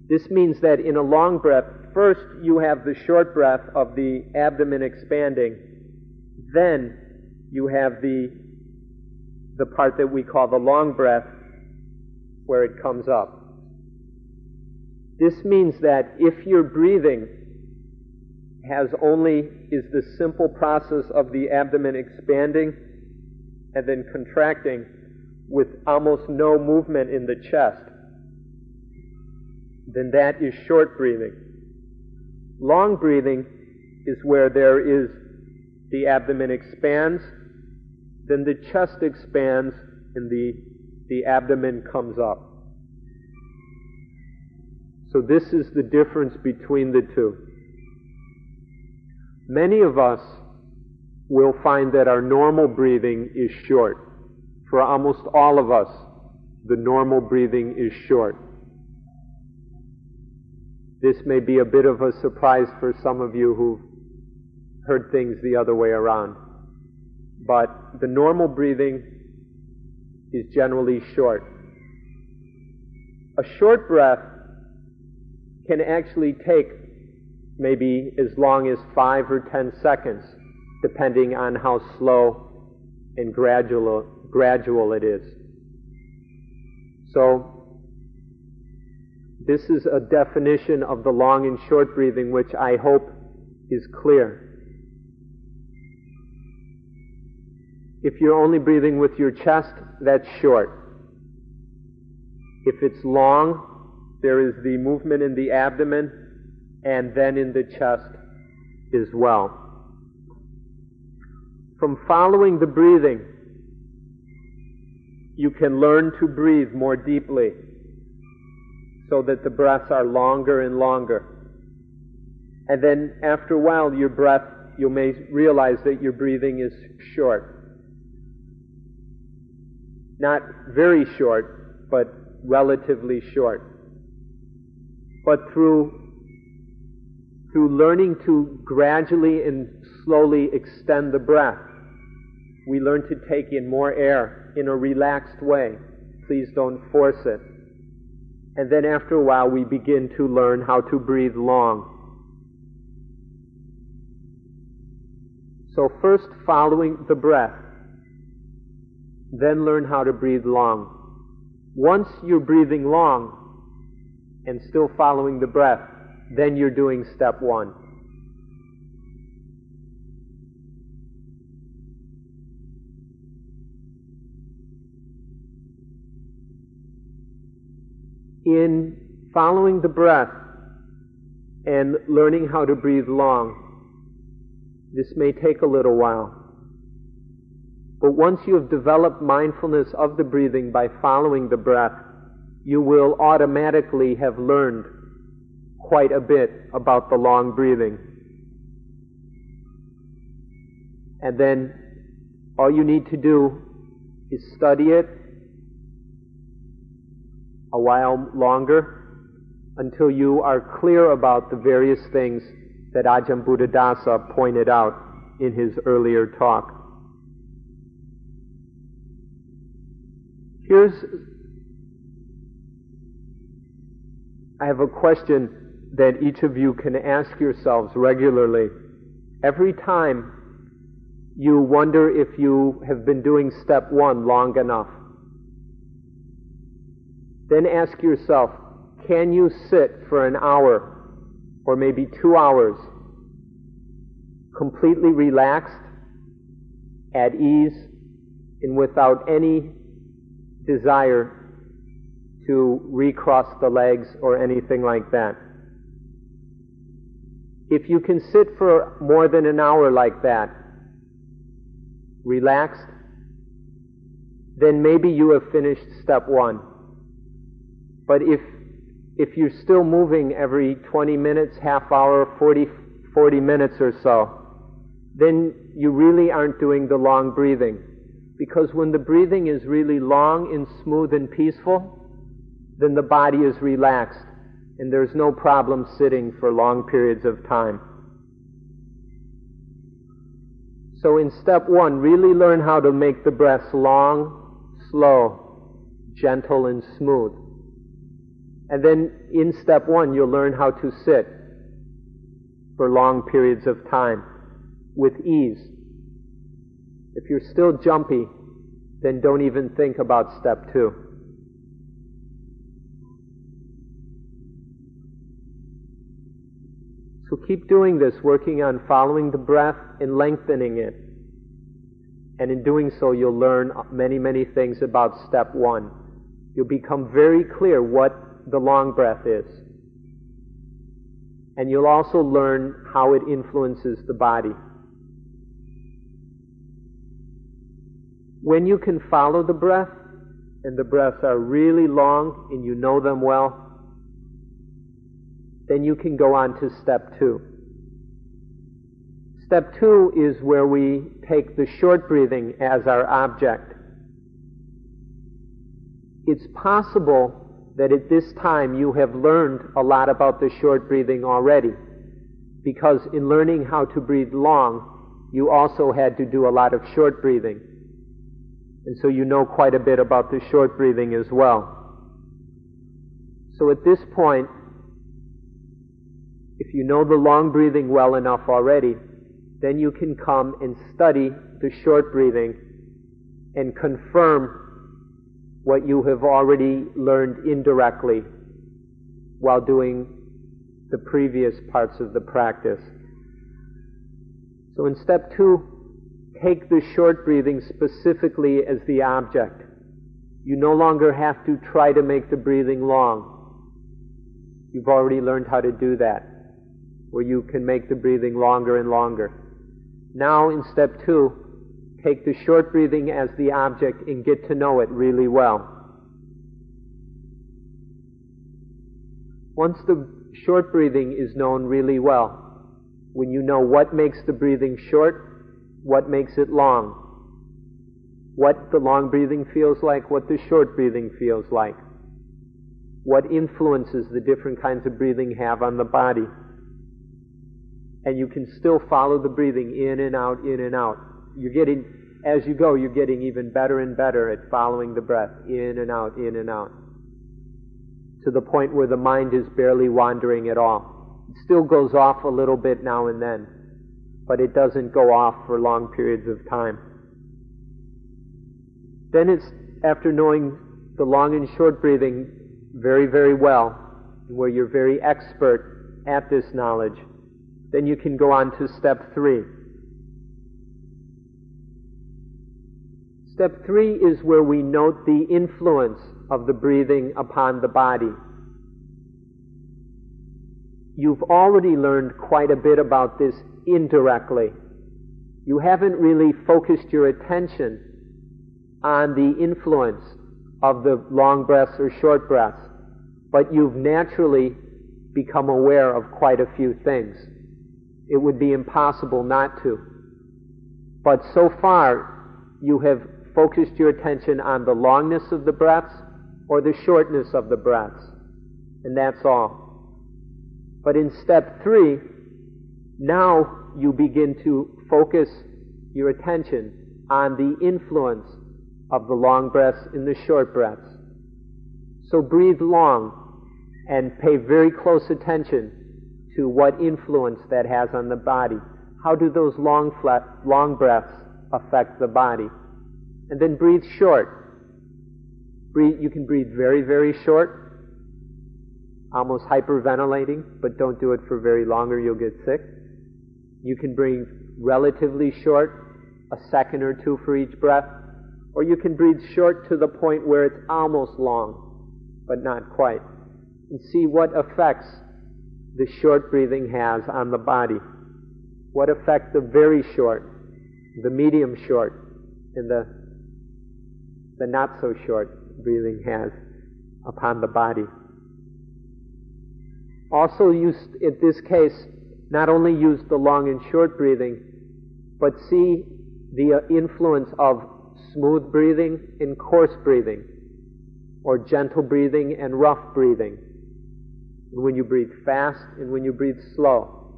This means that in a long breath, first you have the short breath of the abdomen expanding, then you have the the part that we call the long breath where it comes up. This means that if your breathing has only is the simple process of the abdomen expanding and then contracting with almost no movement in the chest, then that is short breathing. Long breathing is where there is the abdomen expands then the chest expands and the, the abdomen comes up. So this is the difference between the two. Many of us will find that our normal breathing is short. For almost all of us, the normal breathing is short. This may be a bit of a surprise for some of you who've heard things the other way around but the normal breathing is generally short. a short breath can actually take maybe as long as five or ten seconds, depending on how slow and gradual, gradual it is. So, this is a definition of the long and short breathing, which I hope is clear. If you're only breathing with your chest, that's short. If it's long, there is the movement in the abdomen and then in the chest as well. From following the breathing, you can learn to breathe more deeply so that the breaths are longer and longer. And then after a while, your breath, you may realize that your breathing is short. Not very short, but relatively short. But through through learning to gradually and slowly extend the breath, we learn to take in more air in a relaxed way. Please don't force it. And then after a while, we begin to learn how to breathe long. So, first following the breath, then learn how to breathe long. Once you're breathing long and still following the breath, then you're doing step one. In following the breath and learning how to breathe long, this may take a little while. But once you have developed mindfulness of the breathing by following the breath, you will automatically have learned quite a bit about the long breathing. And then all you need to do is study it a while longer until you are clear about the various things that Ajahn Buddhadasa pointed out in his earlier talk. Here's, I have a question that each of you can ask yourselves regularly. Every time you wonder if you have been doing step one long enough, then ask yourself, can you sit for an hour or maybe two hours, completely relaxed, at ease, and without any desire to recross the legs or anything like that. If you can sit for more than an hour like that, relaxed, then maybe you have finished step one. But if if you're still moving every 20 minutes, half hour, 40, 40 minutes or so, then you really aren't doing the long breathing. Because when the breathing is really long and smooth and peaceful, then the body is relaxed and there's no problem sitting for long periods of time. So in step one, really learn how to make the breaths long, slow, gentle, and smooth. And then in step one, you'll learn how to sit for long periods of time with ease. If you're still jumpy, then don't even think about step two. So keep doing this, working on following the breath and lengthening it. And in doing so, you'll learn many, many things about step one. You'll become very clear what the long breath is. And you'll also learn how it influences the body. When you can follow the breath, and the breaths are really long and you know them well, then you can go on to step two. Step two is where we take the short breathing as our object. It's possible that at this time you have learned a lot about the short breathing already. Because in learning how to breathe long, you also had to do a lot of short breathing. And so you know quite a bit about the short breathing as well. So at this point, if you know the long breathing well enough already, then you can come and study the short breathing and confirm what you have already learned indirectly while doing the previous parts of the practice. So in step two, take the short breathing specifically as the object. You no longer have to try to make the breathing long. You've already learned how to do that, where you can make the breathing longer and longer. Now, in step two, take the short breathing as the object and get to know it really well. Once the short breathing is known really well, when you know what makes the breathing short, what makes it long, what the long breathing feels like, what the short breathing feels like, what influences the different kinds of breathing have on the body. And you can still follow the breathing in and out, in and out. You're getting, as you go, you're getting even better and better at following the breath in and out, in and out. To the point where the mind is barely wandering at all. It still goes off a little bit now and then, but it doesn't go off for long periods of time. Then it's after knowing the long and short breathing very, very well, where you're very expert at this knowledge, then you can go on to step three. Step three is where we note the influence of the breathing upon the body. You've already learned quite a bit about this indirectly. You haven't really focused your attention on the influence of the long breaths or short breaths, but you've naturally become aware of quite a few things. It would be impossible not to. But so far, you have focused your attention on the longness of the breaths or the shortness of the breaths. And that's all. But in step three, now you begin to focus your attention on the influence of the long breaths and the short breaths. So breathe long and pay very close attention to what influence that has on the body. How do those long, flat, long breaths affect the body? And then breathe short. Breathe, you can breathe very, very short, almost hyperventilating, but don't do it for very long or you'll get sick. You can breathe relatively short, a second or two for each breath, or you can breathe short to the point where it's almost long, but not quite. And see what effects the short breathing has on the body. What effect the very short, the medium short, and the, the not so short breathing has upon the body. Also use, in this case, not only use the long and short breathing, but see the uh, influence of smooth breathing and coarse breathing, or gentle breathing and rough breathing. And when you breathe fast and when you breathe slow.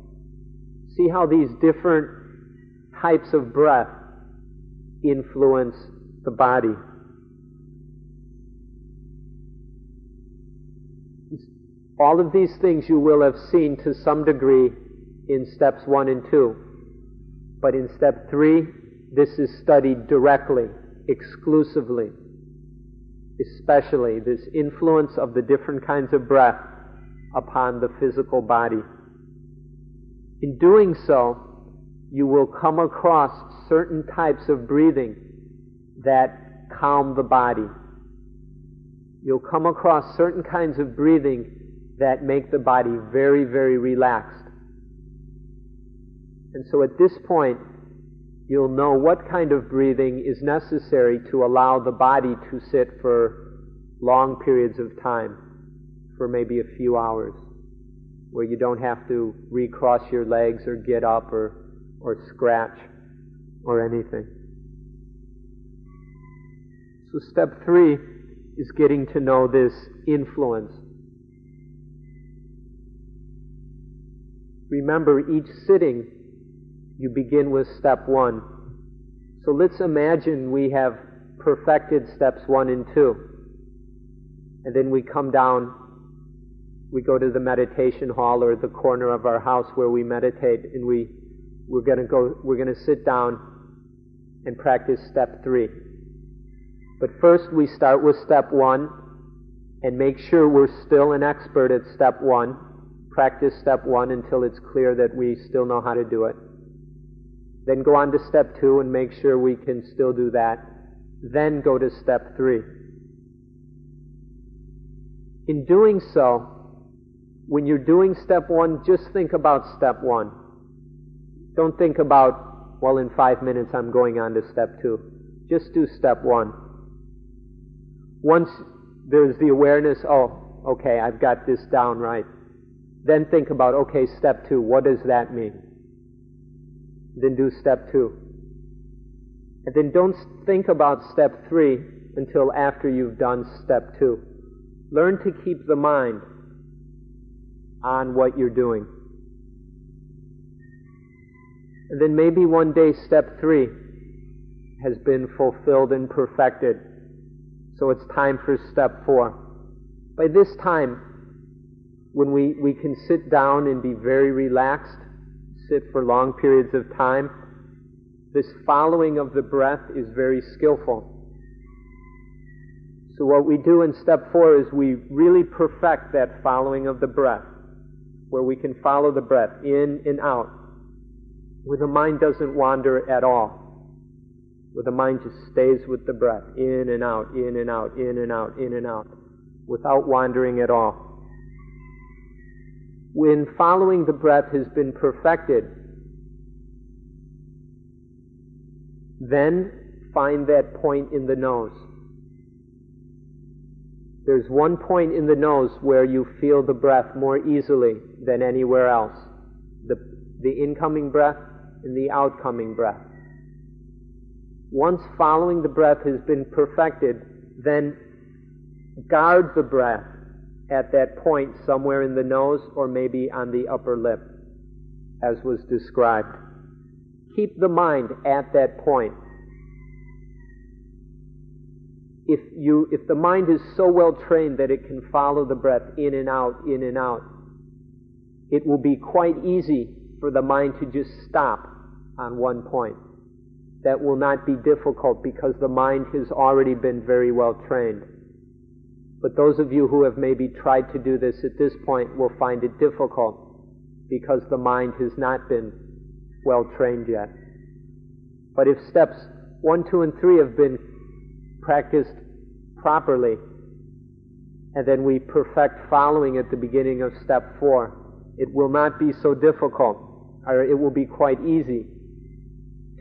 See how these different types of breath influence the body. All of these things you will have seen to some degree in steps one and two. But in step three, this is studied directly, exclusively, especially this influence of the different kinds of breath upon the physical body. In doing so, you will come across certain types of breathing that calm the body. You'll come across certain kinds of breathing that make the body very, very relaxed. And so at this point, you'll know what kind of breathing is necessary to allow the body to sit for long periods of time, for maybe a few hours, where you don't have to recross your legs or get up or, or scratch or anything. So, step three is getting to know this influence. Remember, each sitting you begin with step one. So let's imagine we have perfected steps one and two. And then we come down we go to the meditation hall or the corner of our house where we meditate and we, we're gonna go, we're gonna sit down and practice step three. But first we start with step one and make sure we're still an expert at step one. Practice step one until it's clear that we still know how to do it. Then go on to step two and make sure we can still do that. Then go to step three. In doing so, when you're doing step one, just think about step one. Don't think about, well, in five minutes I'm going on to step two. Just do step one. Once there's the awareness, oh, okay, I've got this down right. Then think about, okay, step two, what does that mean? Then do step two. And then don't think about step three until after you've done step two. Learn to keep the mind on what you're doing. And then maybe one day step three has been fulfilled and perfected. So it's time for step four. By this time, when we, we can sit down and be very relaxed, sit for long periods of time, this following of the breath is very skillful. So what we do in step four is we really perfect that following of the breath, where we can follow the breath in and out, where the mind doesn't wander at all where the mind just stays with the breath, in and out, in and out, in and out, in and out, without wandering at all. When following the breath has been perfected, then find that point in the nose. There's one point in the nose where you feel the breath more easily than anywhere else. The, the incoming breath and the outcoming breath once following the breath has been perfected, then guard the breath at that point somewhere in the nose or maybe on the upper lip, as was described. Keep the mind at that point. If you, if the mind is so well trained that it can follow the breath in and out, in and out, it will be quite easy for the mind to just stop on one point that will not be difficult because the mind has already been very well trained. But those of you who have maybe tried to do this at this point will find it difficult because the mind has not been well trained yet. But if steps one, two, and three have been practiced properly, and then we perfect following at the beginning of step four, it will not be so difficult, or it will be quite easy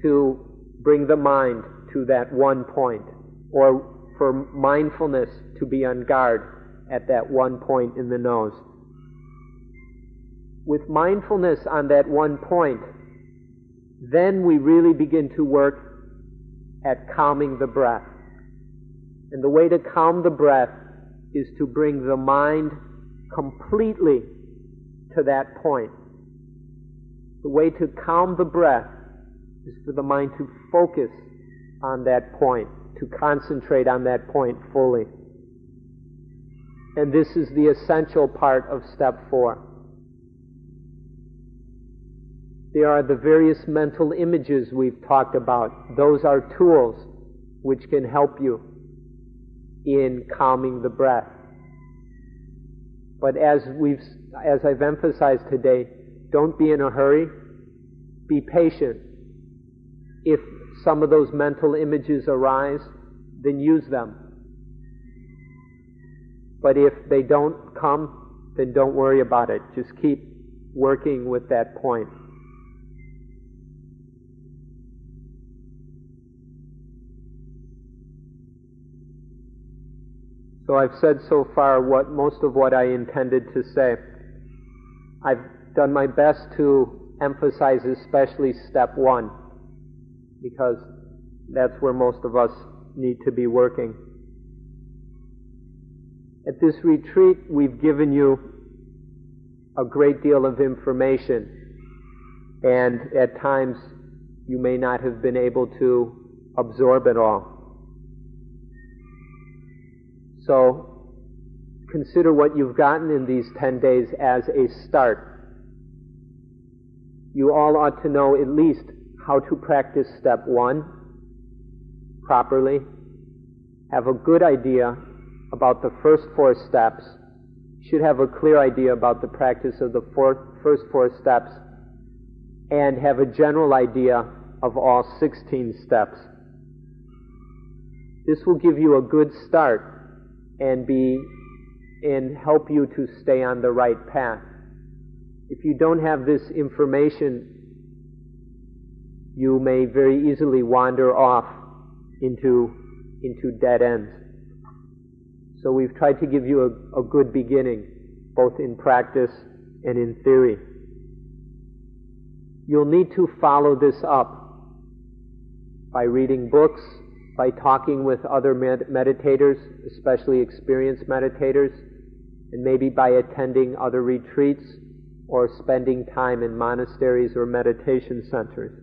to bring the mind to that one point, or for mindfulness to be on guard at that one point in the nose. With mindfulness on that one point, then we really begin to work at calming the breath. And the way to calm the breath is to bring the mind completely to that point. The way to calm the breath is for the mind to focus on that point, to concentrate on that point fully. And this is the essential part of step four. There are the various mental images we've talked about. Those are tools which can help you in calming the breath. But as we've, as I've emphasized today, don't be in a hurry. Be patient if some of those mental images arise, then use them. But if they don't come, then don't worry about it. Just keep working with that point. So I've said so far what most of what I intended to say. I've done my best to emphasize especially step one because that's where most of us need to be working. At this retreat, we've given you a great deal of information, and at times you may not have been able to absorb it all. So, consider what you've gotten in these 10 days as a start. You all ought to know at least how to practice step one properly, have a good idea about the first four steps, should have a clear idea about the practice of the four, first four steps, and have a general idea of all 16 steps. This will give you a good start and be and help you to stay on the right path. If you don't have this information, you may very easily wander off into, into dead ends. So we've tried to give you a, a good beginning, both in practice and in theory. You'll need to follow this up by reading books, by talking with other med- meditators, especially experienced meditators, and maybe by attending other retreats or spending time in monasteries or meditation centers.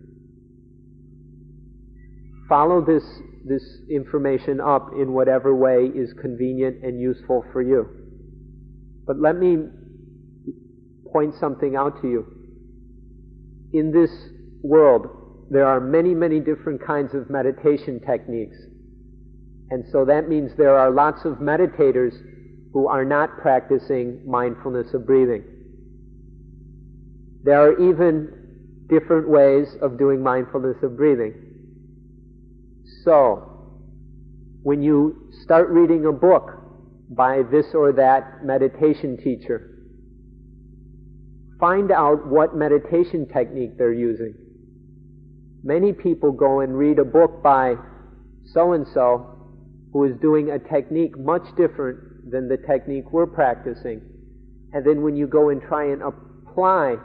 Follow this, this information up in whatever way is convenient and useful for you. But let me point something out to you. In this world, there are many, many different kinds of meditation techniques. And so that means there are lots of meditators who are not practicing mindfulness of breathing. There are even different ways of doing mindfulness of breathing. So, when you start reading a book by this or that meditation teacher, find out what meditation technique they're using. Many people go and read a book by so and so who is doing a technique much different than the technique we're practicing. And then when you go and try and apply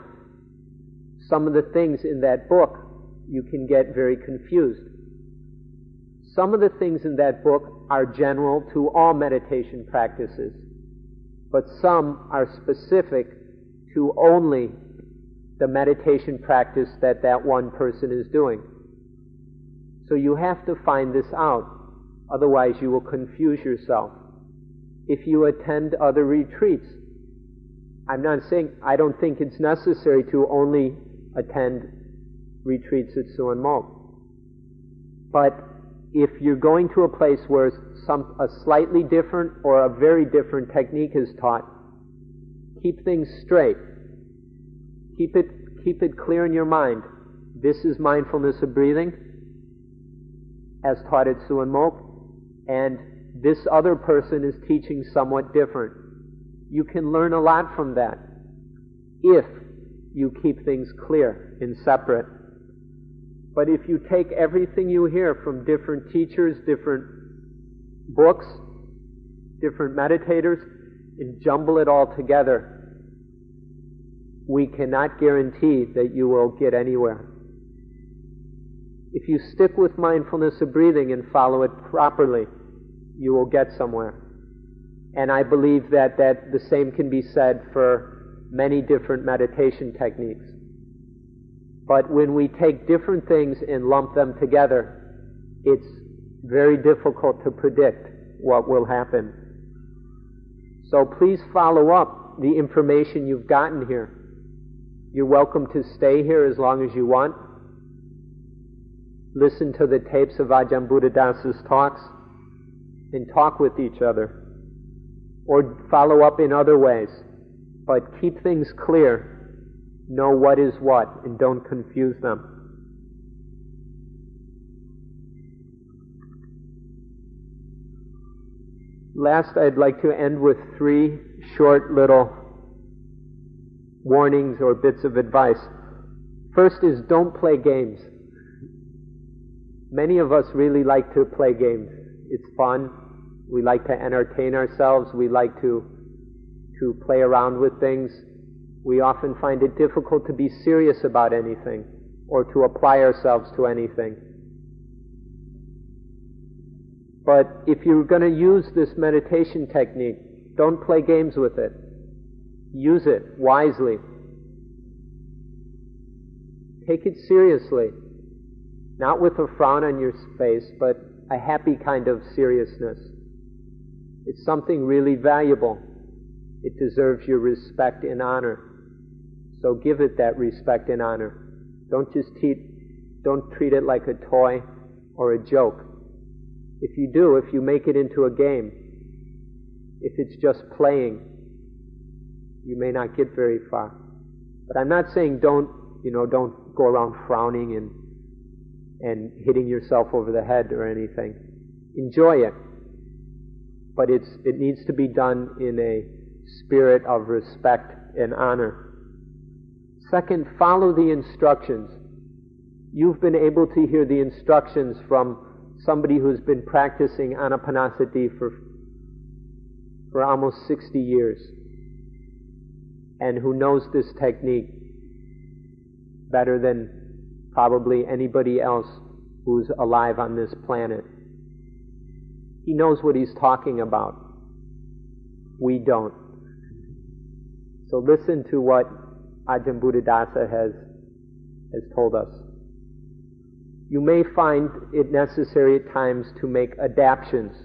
some of the things in that book, you can get very confused. Some of the things in that book are general to all meditation practices, but some are specific to only the meditation practice that that one person is doing. So you have to find this out, otherwise you will confuse yourself. If you attend other retreats, I'm not saying, I don't think it's necessary to only attend retreats at Suan Mokkh. But if you're going to a place where some, a slightly different or a very different technique is taught, keep things straight. Keep it, keep it clear in your mind. This is mindfulness of breathing, as taught at Suan Mokkh, and this other person is teaching somewhat different. You can learn a lot from that if you keep things clear and separate. But if you take everything you hear from different teachers, different books, different meditators, and jumble it all together, we cannot guarantee that you will get anywhere. If you stick with mindfulness of breathing and follow it properly, you will get somewhere. And I believe that, that the same can be said for many different meditation techniques. But when we take different things and lump them together, it's very difficult to predict what will happen. So please follow up the information you've gotten here. You're welcome to stay here as long as you want. Listen to the tapes of Ajahn Buddhadasa's talks and talk with each other. Or follow up in other ways. But keep things clear. Know what is what and don't confuse them. Last, I'd like to end with three short little warnings or bits of advice. First is don't play games. Many of us really like to play games. It's fun. We like to entertain ourselves. We like to to play around with things. We often find it difficult to be serious about anything or to apply ourselves to anything. But if you're going to use this meditation technique, don't play games with it. Use it wisely. Take it seriously. Not with a frown on your face, but a happy kind of seriousness. It's something really valuable. It deserves your respect and honor. So give it that respect and honor. Don't just treat, don't treat it like a toy or a joke. If you do, if you make it into a game, if it's just playing, you may not get very far. But I'm not saying don't, you know, don't go around frowning and and hitting yourself over the head or anything. Enjoy it. But it's it needs to be done in a spirit of respect and honor. Second, follow the instructions. You've been able to hear the instructions from somebody who's been practicing anapanasati for, for almost 60 years and who knows this technique better than probably anybody else who's alive on this planet. He knows what he's talking about. We don't. So listen to what Ajahn Buddhadasa has, has told us. You may find it necessary at times to make adaptations,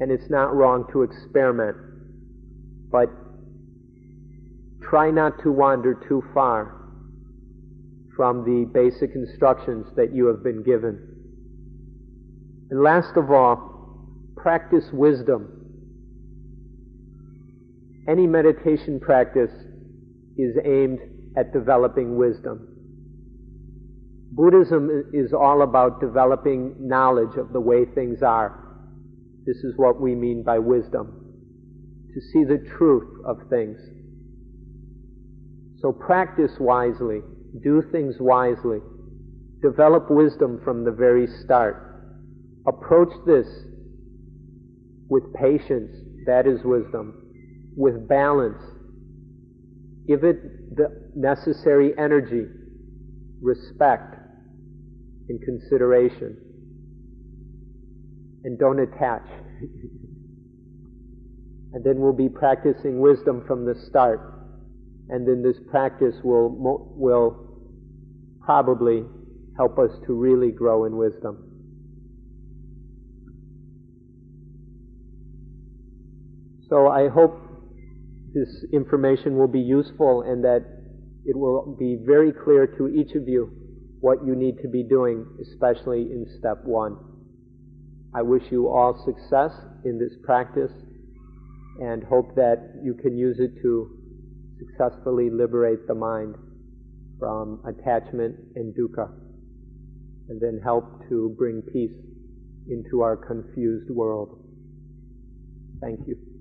and it's not wrong to experiment, but try not to wander too far from the basic instructions that you have been given. And last of all, practice wisdom. Any meditation practice is aimed at developing wisdom. Buddhism is all about developing knowledge of the way things are. This is what we mean by wisdom. To see the truth of things. So practice wisely, do things wisely, develop wisdom from the very start. Approach this with patience, that is wisdom, with balance, Give it the necessary energy, respect, and consideration. And don't attach. and then we'll be practicing wisdom from the start. And then this practice will, will probably help us to really grow in wisdom. So I hope this information will be useful and that it will be very clear to each of you what you need to be doing, especially in step one. I wish you all success in this practice and hope that you can use it to successfully liberate the mind from attachment and dukkha and then help to bring peace into our confused world. Thank you.